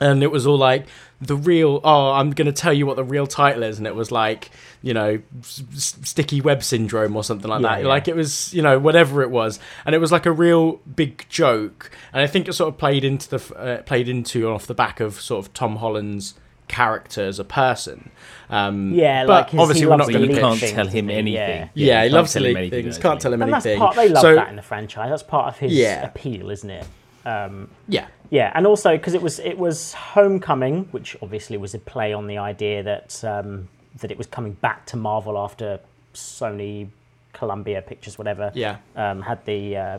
and it was all like the real oh i'm going to tell you what the real title is and it was like you know s- s- sticky web syndrome or something like Yeah, that yeah. like it was you know whatever it was and it was like a real big joke and i think it sort of played into the uh, played into off the back of sort of tom holland's character as a person um Yeah, but like his- obviously we're not going you to can't tell him doesn't he? anything. Yeah. yeah, you he loves to tell him anything, things can't tell him And that's anything part. They love so that in the franchise. That's part of his Yeah. appeal, isn't it? Um, yeah Yeah, and also because it was it was Homecoming, which obviously was a play on the idea that um, that it was coming back to Marvel after Sony, Columbia Pictures, whatever, yeah um, had the uh,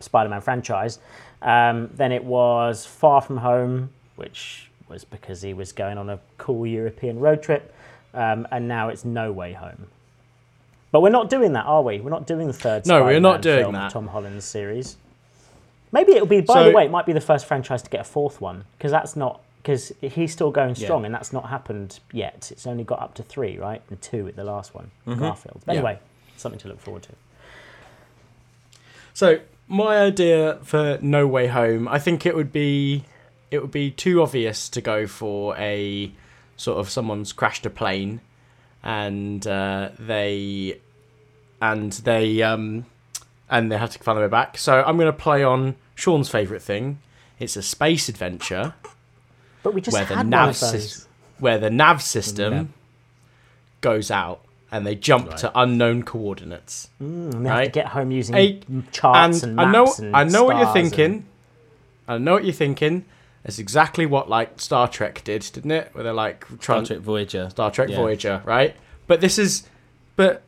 Spider-Man franchise. Um, then it was Far From Home, which was because he was going on a cool European road trip, um, and now it's No Way Home. But we're not doing that, are we? We're not doing the third. No, we're not doing film, that. Tom Holland's series. Maybe it'll be. By So- the way, it might be the first franchise to get a fourth one because that's not because he's still going Yeah. strong, and that's not happened yet. It's only got up to three, right, and two at the last one, Mm-hmm. Garfield. But Yeah. anyway, something to look forward to. So my idea for No Way Home, I think it would be it would be too obvious to go for a sort of someone's crashed a plane and uh, they and they um and they have to find their way back. So I'm going to play on Sean's favourite thing. It's a space adventure But we just where the had one nav of those. sys- where the nav system nav. goes out and they jump to unknown coordinates. Mm, and they have to right. get home using Eight- m- charts and, I know maps and I know what you're stars and- thinking. I know what you're thinking. It's exactly what like Star Trek did, didn't it? Where they're like Star trying Trek Voyager. Star Trek Yeah. Voyager, right? But this is, but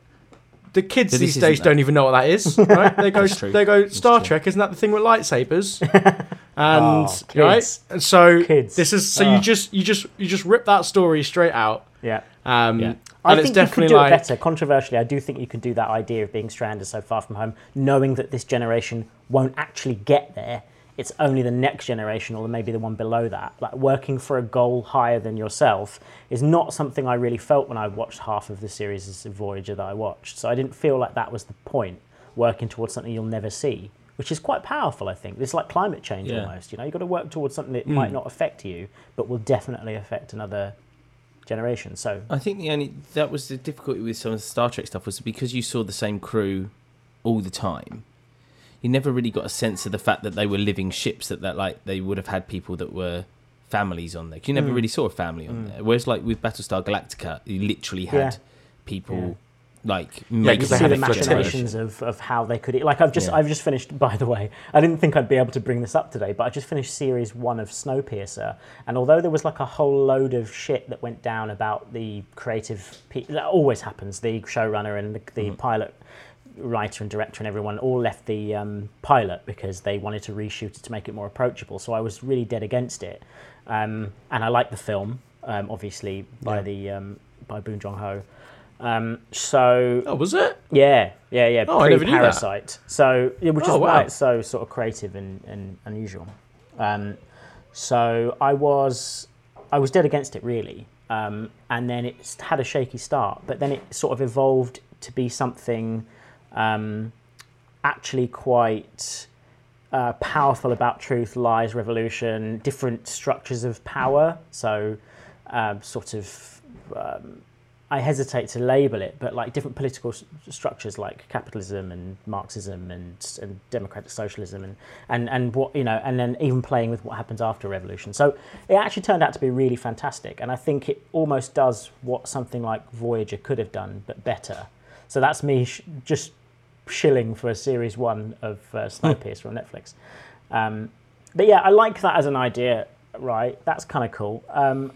the kids But these days don't even know what that is, right? They go, they go Star. Trek. Isn't that the thing with lightsabers? And Oh, right, so Kids. this is so Oh. you just you just you just rip that story straight out. Yeah. Um, Yeah. and I it's think you could definitely do like it better. Controversially, I do think you could do that idea of being stranded so far from home, knowing that this generation won't actually get there. It's only the next generation, or maybe the one below that. Like working for a goal higher than yourself is not something I really felt when I watched half of the series of Voyager that I watched. So I didn't feel like that was the point. Working towards something you'll never see, which is quite powerful. I think it's like climate change Yeah. almost. You know, you've got to work towards something that might not affect you, but will definitely affect another generation. So I think the only that was the difficulty with some of the Star Trek stuff was because you saw the same crew all the time. You never really got a sense of the fact that they were living ships that that like they would have had people that were families on there. 'Cause You never Mm. really saw a family on there. Whereas like with Battlestar Galactica, you literally had Yeah. people like you because see the machinations of, of how they could like I've just Yeah. I've just finished by the way I didn't think I'd be able to bring this up today but I just finished series one of Snowpiercer and although there was like a whole load of shit that went down about the creative pe- that always happens. The showrunner and the, the pilot writer and director and everyone all left the um, pilot because they wanted to reshoot it to make it more approachable so I was really dead against it. Um, and I like the film um, obviously by Yeah. the um, by Bong Joon Ho um, so oh was it? yeah, yeah, yeah. Oh, I never knew that. Parasite. So, yeah, which Oh, is why it's so sort of creative and, and unusual. Um, so I was, I was dead against it really, um, and then it had a shaky start, but then it sort of evolved to be something um, actually quite uh, powerful about truth, lies, revolution, different structures of power. So, um, sort of. Um, I hesitate to label it, but like different political s- structures like capitalism and Marxism and, and democratic socialism and, and, and what, you know, and then even playing with what happens after revolution. So it actually turned out to be really fantastic. And I think it almost does what something like Voyager could have done, but better. So that's me sh- just shilling for a series one of uh, Snowpiercer on Netflix. Um, but yeah, I like that as an idea, right? That's kind of cool. Um,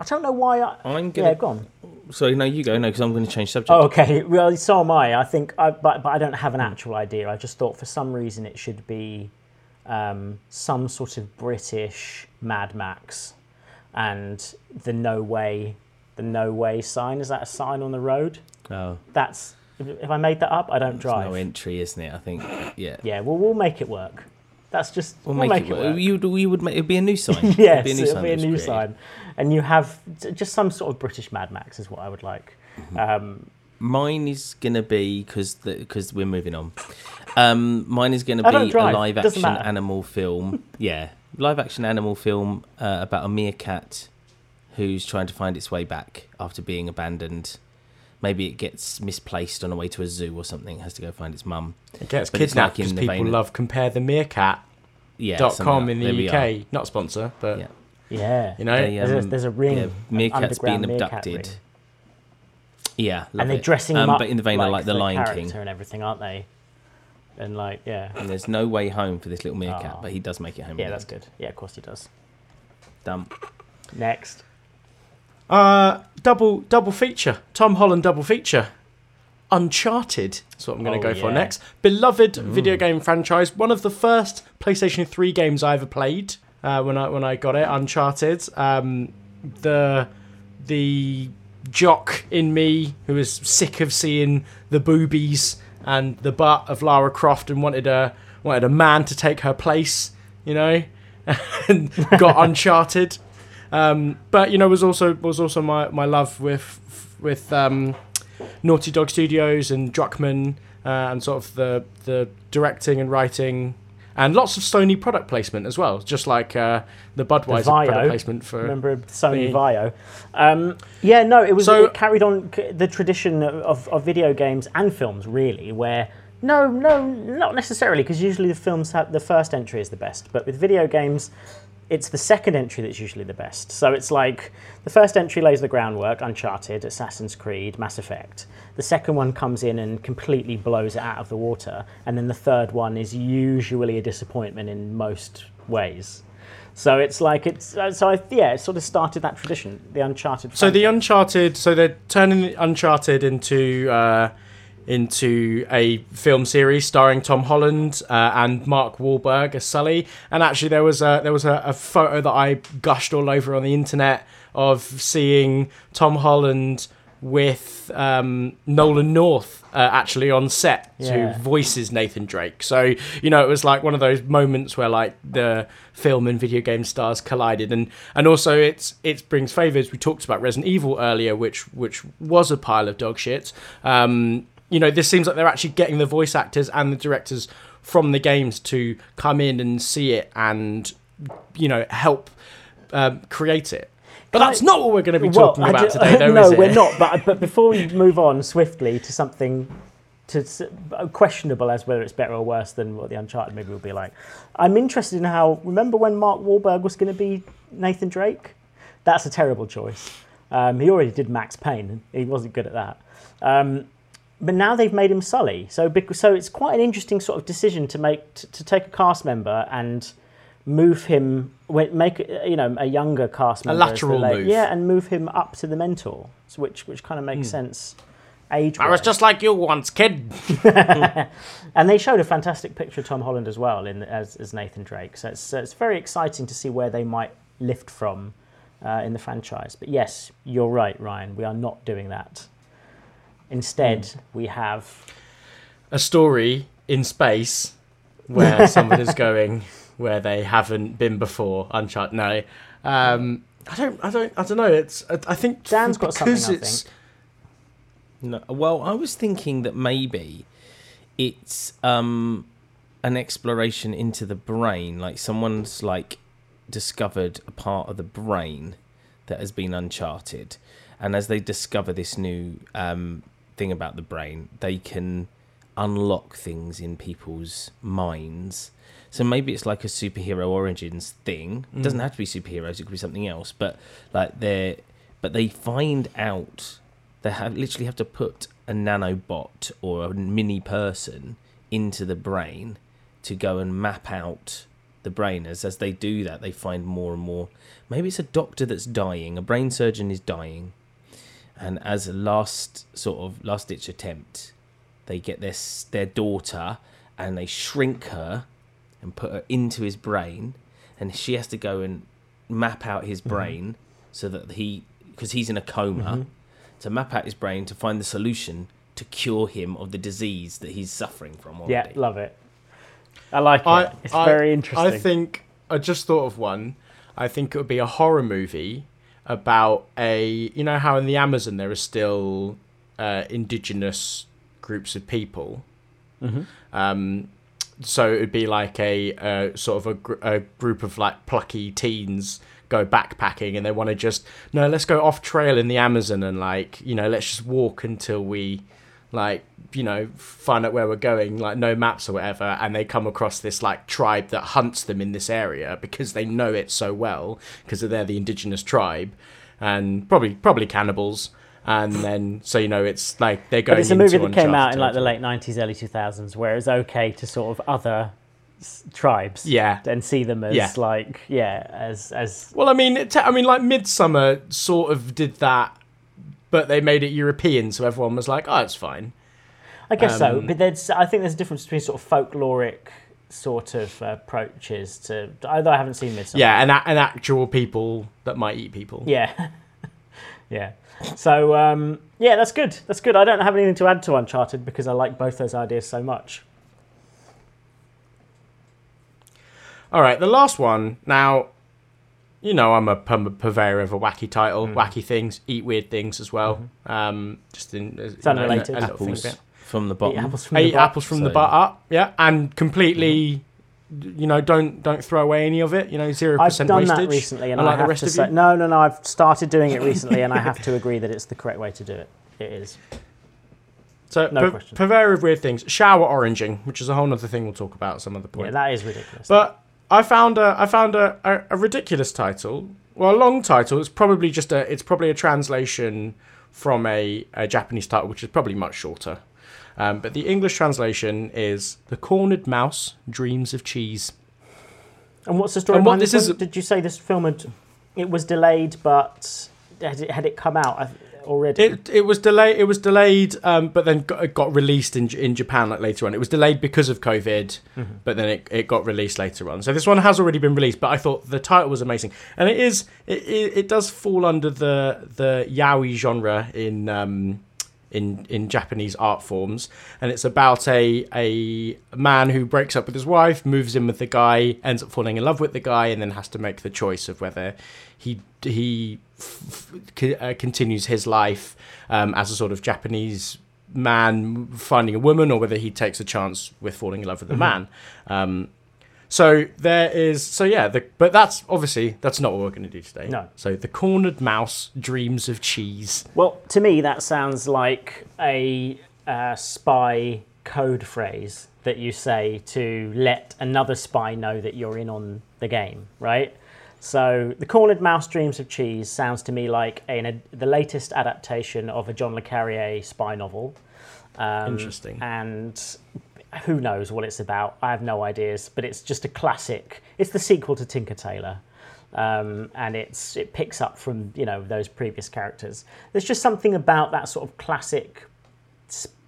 I don't know why I. I'm Yeah, gonna. go on. So no, you go. No, because I'm going to change subject. Oh, okay. Well, so am I. I think, I, but but I don't have an actual idea. I just thought for some reason it should be um, some sort of British Mad Max, and the no way, the no way sign. Is that a sign on the road? Oh, That's. If I made that up, I don't it's drive. no entry, isn't it? I think. Yeah. yeah. Well, we'll make it work. That's just. We'll make, it, work. You would, you would make, it'd be a new sign. It'd yes, be a new sign be a new sign, and you have just some sort of British Mad Max is what I would like. Mm-hmm. Um, Mine is gonna be because because we're moving on. Um, mine is gonna be a live action animal film. yeah, live action animal film uh, about a meerkat who's trying to find its way back after being abandoned. Maybe it gets misplaced on the way to a zoo or something. Has to go find its mum. It gets But kidnapped because the people love compare the meerkat.com Yeah, something like- in the are. UK. Not a sponsor, but Yeah. yeah, you know, They, There's a- um, there's a ring, Yeah, an meerkats being underground meerkat abducted. Yeah, love and they're it. dressing um, up but in the vein like of like the Lion character King. and everything, aren't they? And like, yeah, And there's no way home for this little meerkat, Oh. but he does make it home. yeah, in that's good. Yeah, of course he does. Dump. Next, Uh, double double feature. Tom Holland double feature. Uncharted. That's what I'm going Oh, to go for next. Beloved video game franchise. One of the first PlayStation 3 games I ever played uh, when I when I got it. Uncharted. Um, the the jock in me who was sick of seeing the boobies and the butt of Lara Croft and wanted a wanted a man to take her place. You know, and got Uncharted. Um, but you know, was also was also my, my love with with um, Naughty Dog Studios and Druckmann uh, and sort of the the directing and writing and lots of Sony product placement as well, just like uh, the Budweiser Vaio. product placement for. remember Sony the- Vaio? Um, yeah, no, it was So- it carried on the tradition of, of video games and films really, where No, no, not necessarily, because usually the films have the first entry is the best, but with video games, it's the second entry that's usually the best. So it's like the first entry lays the groundwork, Uncharted, Assassin's Creed, Mass Effect. The second one comes in and completely blows it out of the water, and then the third one is usually a disappointment in most ways. So it's like it's uh, so I, yeah, it sort of started that tradition, the Uncharted. So the. Uncharted, so they're turning Uncharted into uh, into a film series starring Tom Holland uh, and Mark Wahlberg as Sully. And actually, there was a there was a, a photo that I gushed all over on the internet of seeing Tom Holland with um, Nolan North uh, actually on set Yeah. to voices Nathan Drake. So you know, it was like one of those moments where like the film and video game stars collided, and and also it's it brings favors. We talked about Resident Evil earlier, which which was a pile of dog shit. Um, you know, this seems like they're actually getting the voice actors and the directors from the games to come in and see it and you know help um, create it. But Can I- that's not what we're going to be Well, talking I about today, though, no, is it? we're not. But but before we move on swiftly to something to s- questionable as whether it's better or worse than what the Uncharted movie will be like, I'm interested in how. Remember when Mark Wahlberg was going to be Nathan Drake? That's a terrible choice. Um, he already did Max Payne. He wasn't good at that. Um, but now they've made him Sully. So because, so it's quite an interesting sort of decision to make to, to take a cast member and move him make uh, you know a younger cast member the lateral late- move. yeah and move him up to the mentor so which which kind of makes sense age I was just like you once, kid. and they showed a fantastic picture of Tom Holland as well in as, as Nathan Drake so it's it's very exciting to see where they might lift from uh, in the franchise but yes you're right Ryan we are not doing that instead we have a story in space where someone is going where they haven't been before. Uncharted. No, um, I don't. I don't. I don't know. It's. I, I think Dan's got something, because I think. No, well, I was thinking that maybe it's um, an exploration into the brain. Like someone's like discovered a part of the brain that has been uncharted, and as they discover this new um, thing about the brain, they can unlock things in people's minds. So maybe it's like a superhero origins thing. It mm. doesn't have to be superheroes; it could be something else. But like they're, but they find out they have literally have to put a nanobot or a mini person into the brain to go and map out the brain as as they do that they find more and more maybe it's a doctor that's dying a brain surgeon is dying and as a last sort of last ditch attempt they get their their daughter and they shrink her and put her into his brain and she has to go and map out his mm-hmm. brain so that he because he's in a coma mm-hmm. to map out his brain to find the solution to cure him of the disease that he's suffering from already. yeah love it. I like it. It's I- very interesting. I think I just thought of one. I think it would be a horror movie about a. You know how in the Amazon there are still uh, indigenous groups of people. Mm-hmm. Um, so it would be like a uh, sort of a, gr- a group of like plucky teens go backpacking and they want to just no let's go off trail in the amazon and like you know let's just walk until we like you know find out where we're going like no maps or whatever and they come across this like tribe that hunts them in this area because they know it so well because they're the indigenous tribe and probably probably cannibals and then so you know it's like they're going But it's a movie that came out in like the late 90s, early 2000s, where it's okay to sort of other s- tribes yeah and see them as Yeah. like, yeah, as as Well, I mean, it, I mean, like Midsommar sort of did that, but they made it European, so everyone was like, "Oh, it's fine." I guess so. Um, But there's, I think there's a difference between sort of folkloric sort of approaches to. Although I haven't seen Midsommar. Yeah, and and actual people that might eat people. Yeah. yeah. So um, yeah, that's good. That's good. I don't have anything to add to Uncharted because I like both those ideas so much. All right, the last one. Now, you know, I'm a purveyor of a wacky title, Mm. wacky things, eat weird things as well. Um, just in uh, It's you know, unrelated. a little thing Apples from the Eat bottom. apples from I the eat butt. apples from the So- butt up, yeah, and completely. You know, don't don't throw away any of it. You know, zero I've percent done wastage. that recently, and I have the rest to of say, you. no, no, no. I've started doing it recently, and I have to agree that it's the correct way to do it. It is. So No pu- question. purveyor of weird things. Shower oranging, which is a whole other thing we'll talk about at some other point. Yeah, that is ridiculous. But I found a I found a, a, a ridiculous title. Well, a long title. It's probably just a it's probably a translation from a, a Japanese title, which is probably much shorter. Um, but the English translation is "The Cornered Mouse Dreams of Cheese." and what's the story and what this is- Did you say this film had it was delayed, but had it, had it come out uh, already? It it was delayed. It was delayed, um, but then got, it got released in in Japan like later on. It was delayed because of COVID, but then it, it got released later on. So this one has already been released. But I thought the title was amazing, and it is it it, it does fall under the the yaoi genre in. Um, in, in Japanese art forms, and it's about a a man who breaks up with his wife, moves in with the guy, ends up falling in love with the guy, and then has to make the choice of whether he he f- f- c- uh, continues his life um, as a sort of Japanese man finding a woman, or whether he takes a chance with falling in love with the man. Um, so there is, so yeah, the, but that's obviously that's not what we're going to do today. No. So the cornered mouse dreams of cheese. Well, to me, that sounds like a uh, spy code phrase that you say to let another spy know that you're in on the game, right? So, The Cornered Mouse Dreams of Cheese sounds to me like a, the latest adaptation of a John le Carré spy novel. Um, Interesting. And who knows what it's about? I have no ideas, but it's just a classic. It's the sequel to Tinker Tailor um, and it's it picks up from you know those previous characters. There's just something about that sort of classic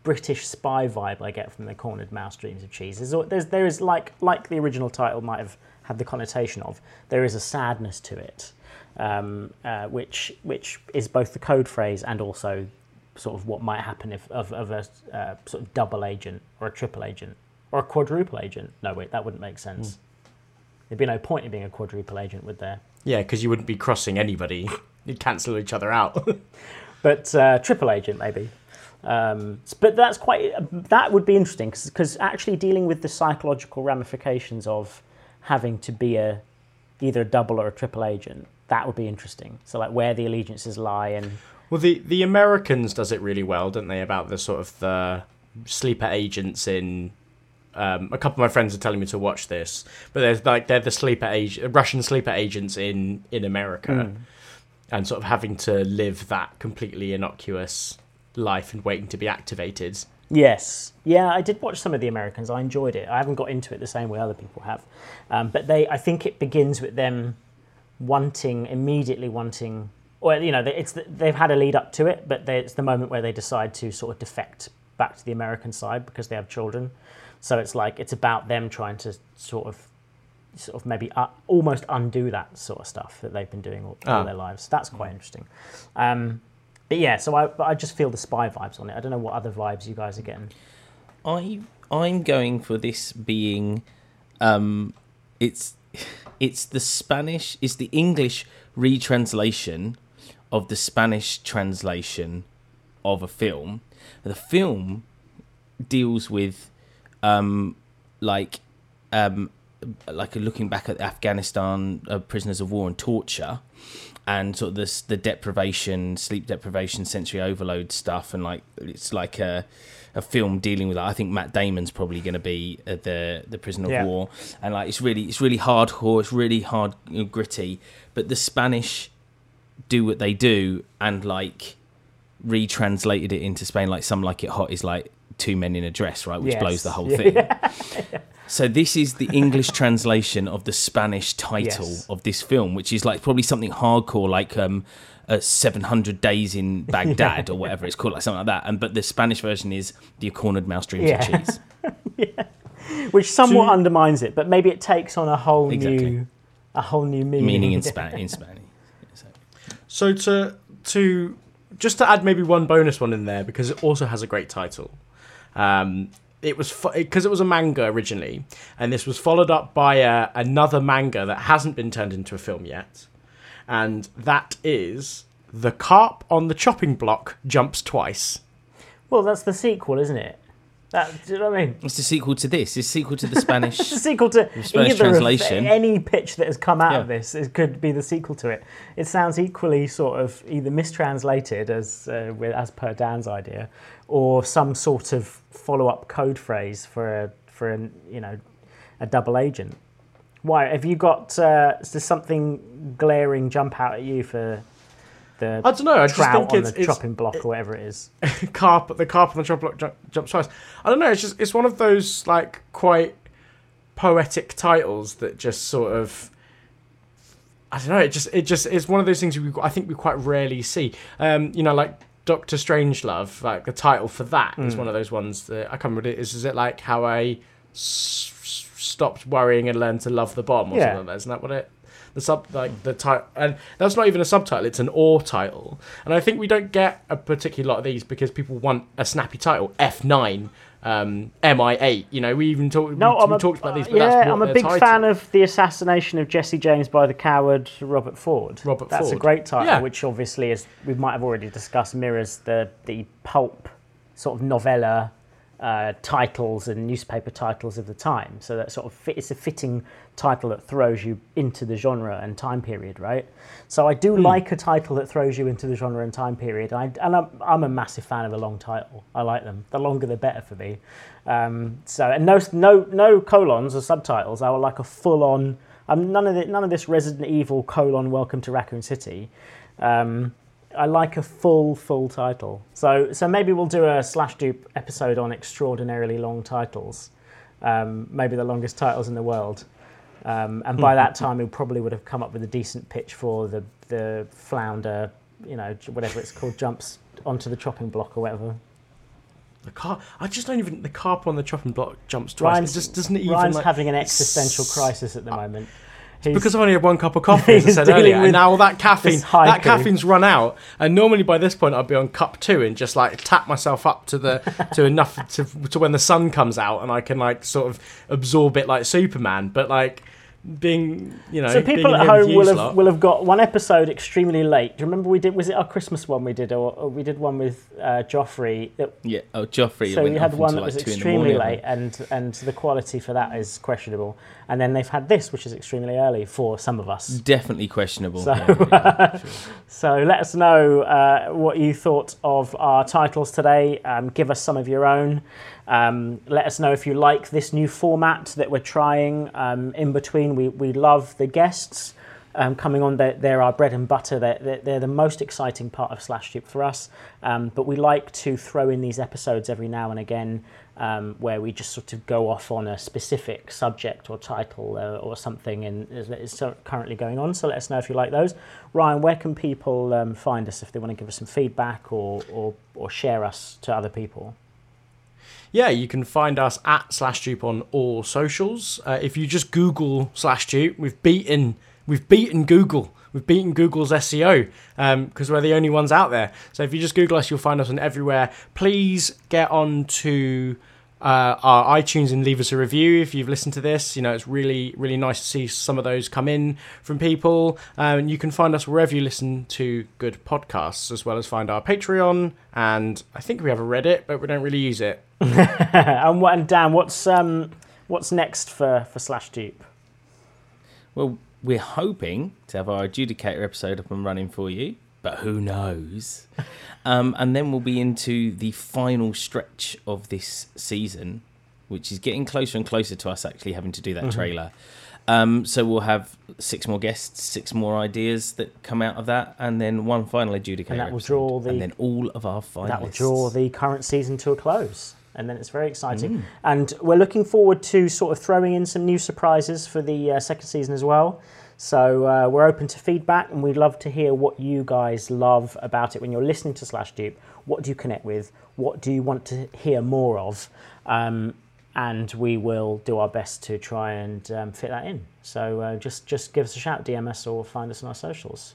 British spy vibe I get from the Cornered Mouse Dreams of Cheese. There's, there's there is like like the original title might have had the connotation of. There is a sadness to it, um, uh, which which is both the code phrase and also sort of what might happen if of, of a uh, sort of double agent or a triple agent or a quadruple agent. No, wait, that wouldn't make sense. There'd be no point in being a quadruple agent, would there? Yeah, because you wouldn't be crossing anybody. You'd cancel each other out. but uh, triple agent maybe. Um, but that's quite that would be interesting because actually dealing with the psychological ramifications of having to be a either a double or a triple agent that would be interesting. So like where the allegiances lie and well, the the Americans does it really well, don't they? About the sort of the sleeper agents in. Um, a couple of my friends are telling me to watch this, but they're like they're the sleeper age Russian sleeper agents in in America, and sort of having to live that completely innocuous life and waiting to be activated. Yes, yeah, I did watch some of the Americans. I enjoyed it. I haven't got into it the same way other people have, um, but they. I think it begins with them wanting immediately wanting. Well, you know, they- it's the, they've had a lead up to it, but they, it's the moment where they decide to sort of defect back to the American side because they have children. So it's like it's about them trying to sort of, sort of maybe uh, almost undo that sort of stuff that they've been doing all, all Ah. their lives. That's quite interesting. Um, but yeah, so I, I just feel the spy vibes on it. I don't know what other vibes you guys are getting. I I'm going for this being um it's it's the Spanish it's the English retranslation of the Spanish translation of a film. The film deals with um like um like looking back at Afghanistan uh, prisoners of war and torture and sort of this the deprivation sleep deprivation sensory overload stuff and like it's like a a film dealing with that. I think Matt Damon's probably going to be uh, the the prisoner of Yeah. war and like it's really it's really hardcore it's really hard you know, gritty but the Spanish do what they do and like retranslated it into Spain like some like it hot is like two men in a dress right which Yes. blows the whole Yeah. Thing so this is the English translation of the Spanish title Yes. of this film, which is like probably something hardcore, like um, uh, 700 Days in Baghdad or whatever it's called, like something like that. And but the Spanish version is the Cornered Mouse Dreams Yeah. of Cheese. which somewhat To- undermines it, but maybe it takes on a whole Exactly. new, a whole new meaning. meaning in Span in Spanish. So, So to to just to add maybe one bonus one in there because it also has a great title. Um, it was because it was a manga originally, and this was followed up by a, another manga that hasn't been turned into a film yet, and that is the carp on the chopping block jumps twice. Well, that's the sequel, isn't it? That, do you know what I mean? It's the sequel to this. It's a sequel to the Spanish. It's a sequel to Spanish either translation. of any pitch that has come out of this. It could be the sequel to it. It sounds equally sort of either mistranslated as uh, with, as per Dan's idea, or some sort of follow-up code phrase for a for an you know a double agent. Why have you got? Uh, is there something glaring jump out at you for the I don't know. I just trout think on it's, the it's chopping block or whatever it is? carp. The carp on the chopping block jump, jumps twice. I don't know. It's just it's one of those like quite poetic titles that just sort of. I don't know. It just it just it's one of those things we I think we quite rarely see. Um, you know, like Doctor Strangelove, like the title for that is hmm. one of those ones that I can't remember. It is is it like how I s- s- stopped worrying and learned to love the bomb or Yeah. something like that? Isn't that what it? The sub like the title, and that's not even a subtitle; it's an or title. And I think we don't get a particular lot of these because people want a snappy title. F nine, um, MI eight. You know, we even talked. No, we, we a, talked about these. But yeah, I'm a big title- fan of the assassination of Jesse James by the coward Robert Ford. Robert That's a great title, Yeah. which obviously, as we might have already discussed, mirrors the the pulp sort of novella uh, titles and newspaper titles of the time. So that sort of fit, it's a fitting title that throws you into the genre and time period, right? So I do like a title that throws you into the genre and time period. I, and I'm, I'm a massive fan of a long title. I like them. The longer, the better for me. Um, so and no no no colons or subtitles. I would like a full on. I'm none of the, none of this Resident Evil colon Welcome to Raccoon City. Um, I like a full full title. So so maybe we'll do a slash dupe episode on extraordinarily long titles. Um, maybe the longest titles in the world. Um, and by that time, he probably would have come up with a decent pitch for the the flounder, you know, whatever it's called, jumps onto the chopping block or whatever. The car. I just don't even. The carp on the chopping block jumps twice. Ryan's, it just doesn't even. Ryan's like, having an existential crisis at the moment. He's- Because I've only had one cup of coffee, as I said earlier, and now all that caffeine, that caffeine's run out. And normally by this point, I'd be on cup two and just like tap myself up to the to enough to to when the sun comes out, and I can like sort of absorb it like Superman. But like being, you know, so people in at home will have lot- will have got one episode extremely late. Do you remember we did? Was it our Christmas one we did, or, or we did one with uh, Joffrey? That, Yeah. Oh, Joffrey. so went we had one that was like, two in the extremely morning, late, and and the quality for that is questionable. And then they've had this, which is extremely early for some of us. Definitely questionable. So- yeah, yeah, sure. So let us know uh, what you thought of our titles today. Um, give us some of your own. Um, let us know if you like this new format that we're trying. Um, in between, we, we love the guests um, coming on. They're, they're our bread and butter. They're, they're, the most exciting part of Slash Dupe for us. Um, but we like to throw in these episodes every now and again um, where we just sort of go off on a specific subject or title uh, or something and is, is currently going on. So let us know if you like those. Ryan, where can people um, find us if they want to give us some feedback or, or, or share us to other people? Yeah, you can find us at Slash Dupe on all socials. Uh, if you just Google Slash Dupe, we've beaten we've beaten Google. We've beaten Google's SEO because we're the only ones out there. So if you just Google us, you'll find us on everywhere. Please get on to uh, our iTunes and leave us a review if you've listened to this. You know, it's really, really nice to see some of those come in from people. Um, and you can find us wherever you listen to good podcasts, as well as find our Patreon. And I think we have a Reddit, but we don't really use it. and, what, and Dan, what's um, what's next for, for Slash Dupe? Well, we're hoping to have our adjudicator episode up and running for you, but who knows? um, and then we'll be into the final stretch of this season, which is getting closer and closer to us actually having to do that trailer. Um, so we'll have six more guests, six more ideas that come out of that, and then one final adjudicator. And that will draw the- and then all of our finalists. That will draw the current season to a close. And then it's very exciting. Mm. And we're looking forward to sort of throwing in some new surprises for the uh, second season as well. So uh, we're open to feedback and we'd love to hear what you guys love about it when you're listening to Slash Dupe. What do you connect with? What do you want to hear more of? Um, and we will do our best to try and um, fit that in. So uh, just, just give us a shout, DM us, or find us on our socials.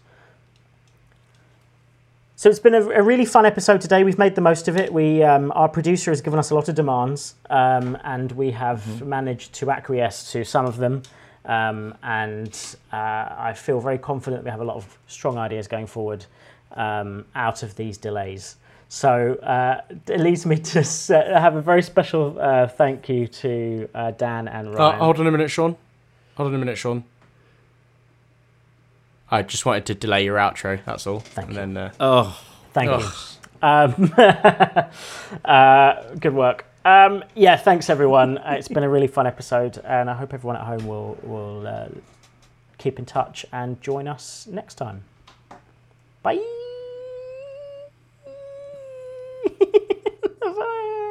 So it's been a, a really fun episode today. We've made the most of it. We, um, our producer has given us a lot of demands, um, and we have managed to acquiesce to some of them. Um, and uh, I feel very confident we have a lot of strong ideas going forward um, out of these delays. So uh, it leads me to uh, have a very special uh, thank you to uh, Dan and Uh, Ryan. hold on a minute, Sean. Hold on a minute, Sean. I just wanted to delay your outro. That's all. Thank and you. then uh, Oh, Thank Ugh. you. Um, uh, good work. Um, yeah, thanks everyone. Uh, it's been a really fun episode, and I hope everyone at home will will uh, keep in touch and join us next time. Bye.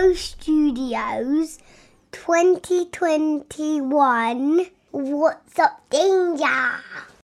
Studios 2021. What's up, danger?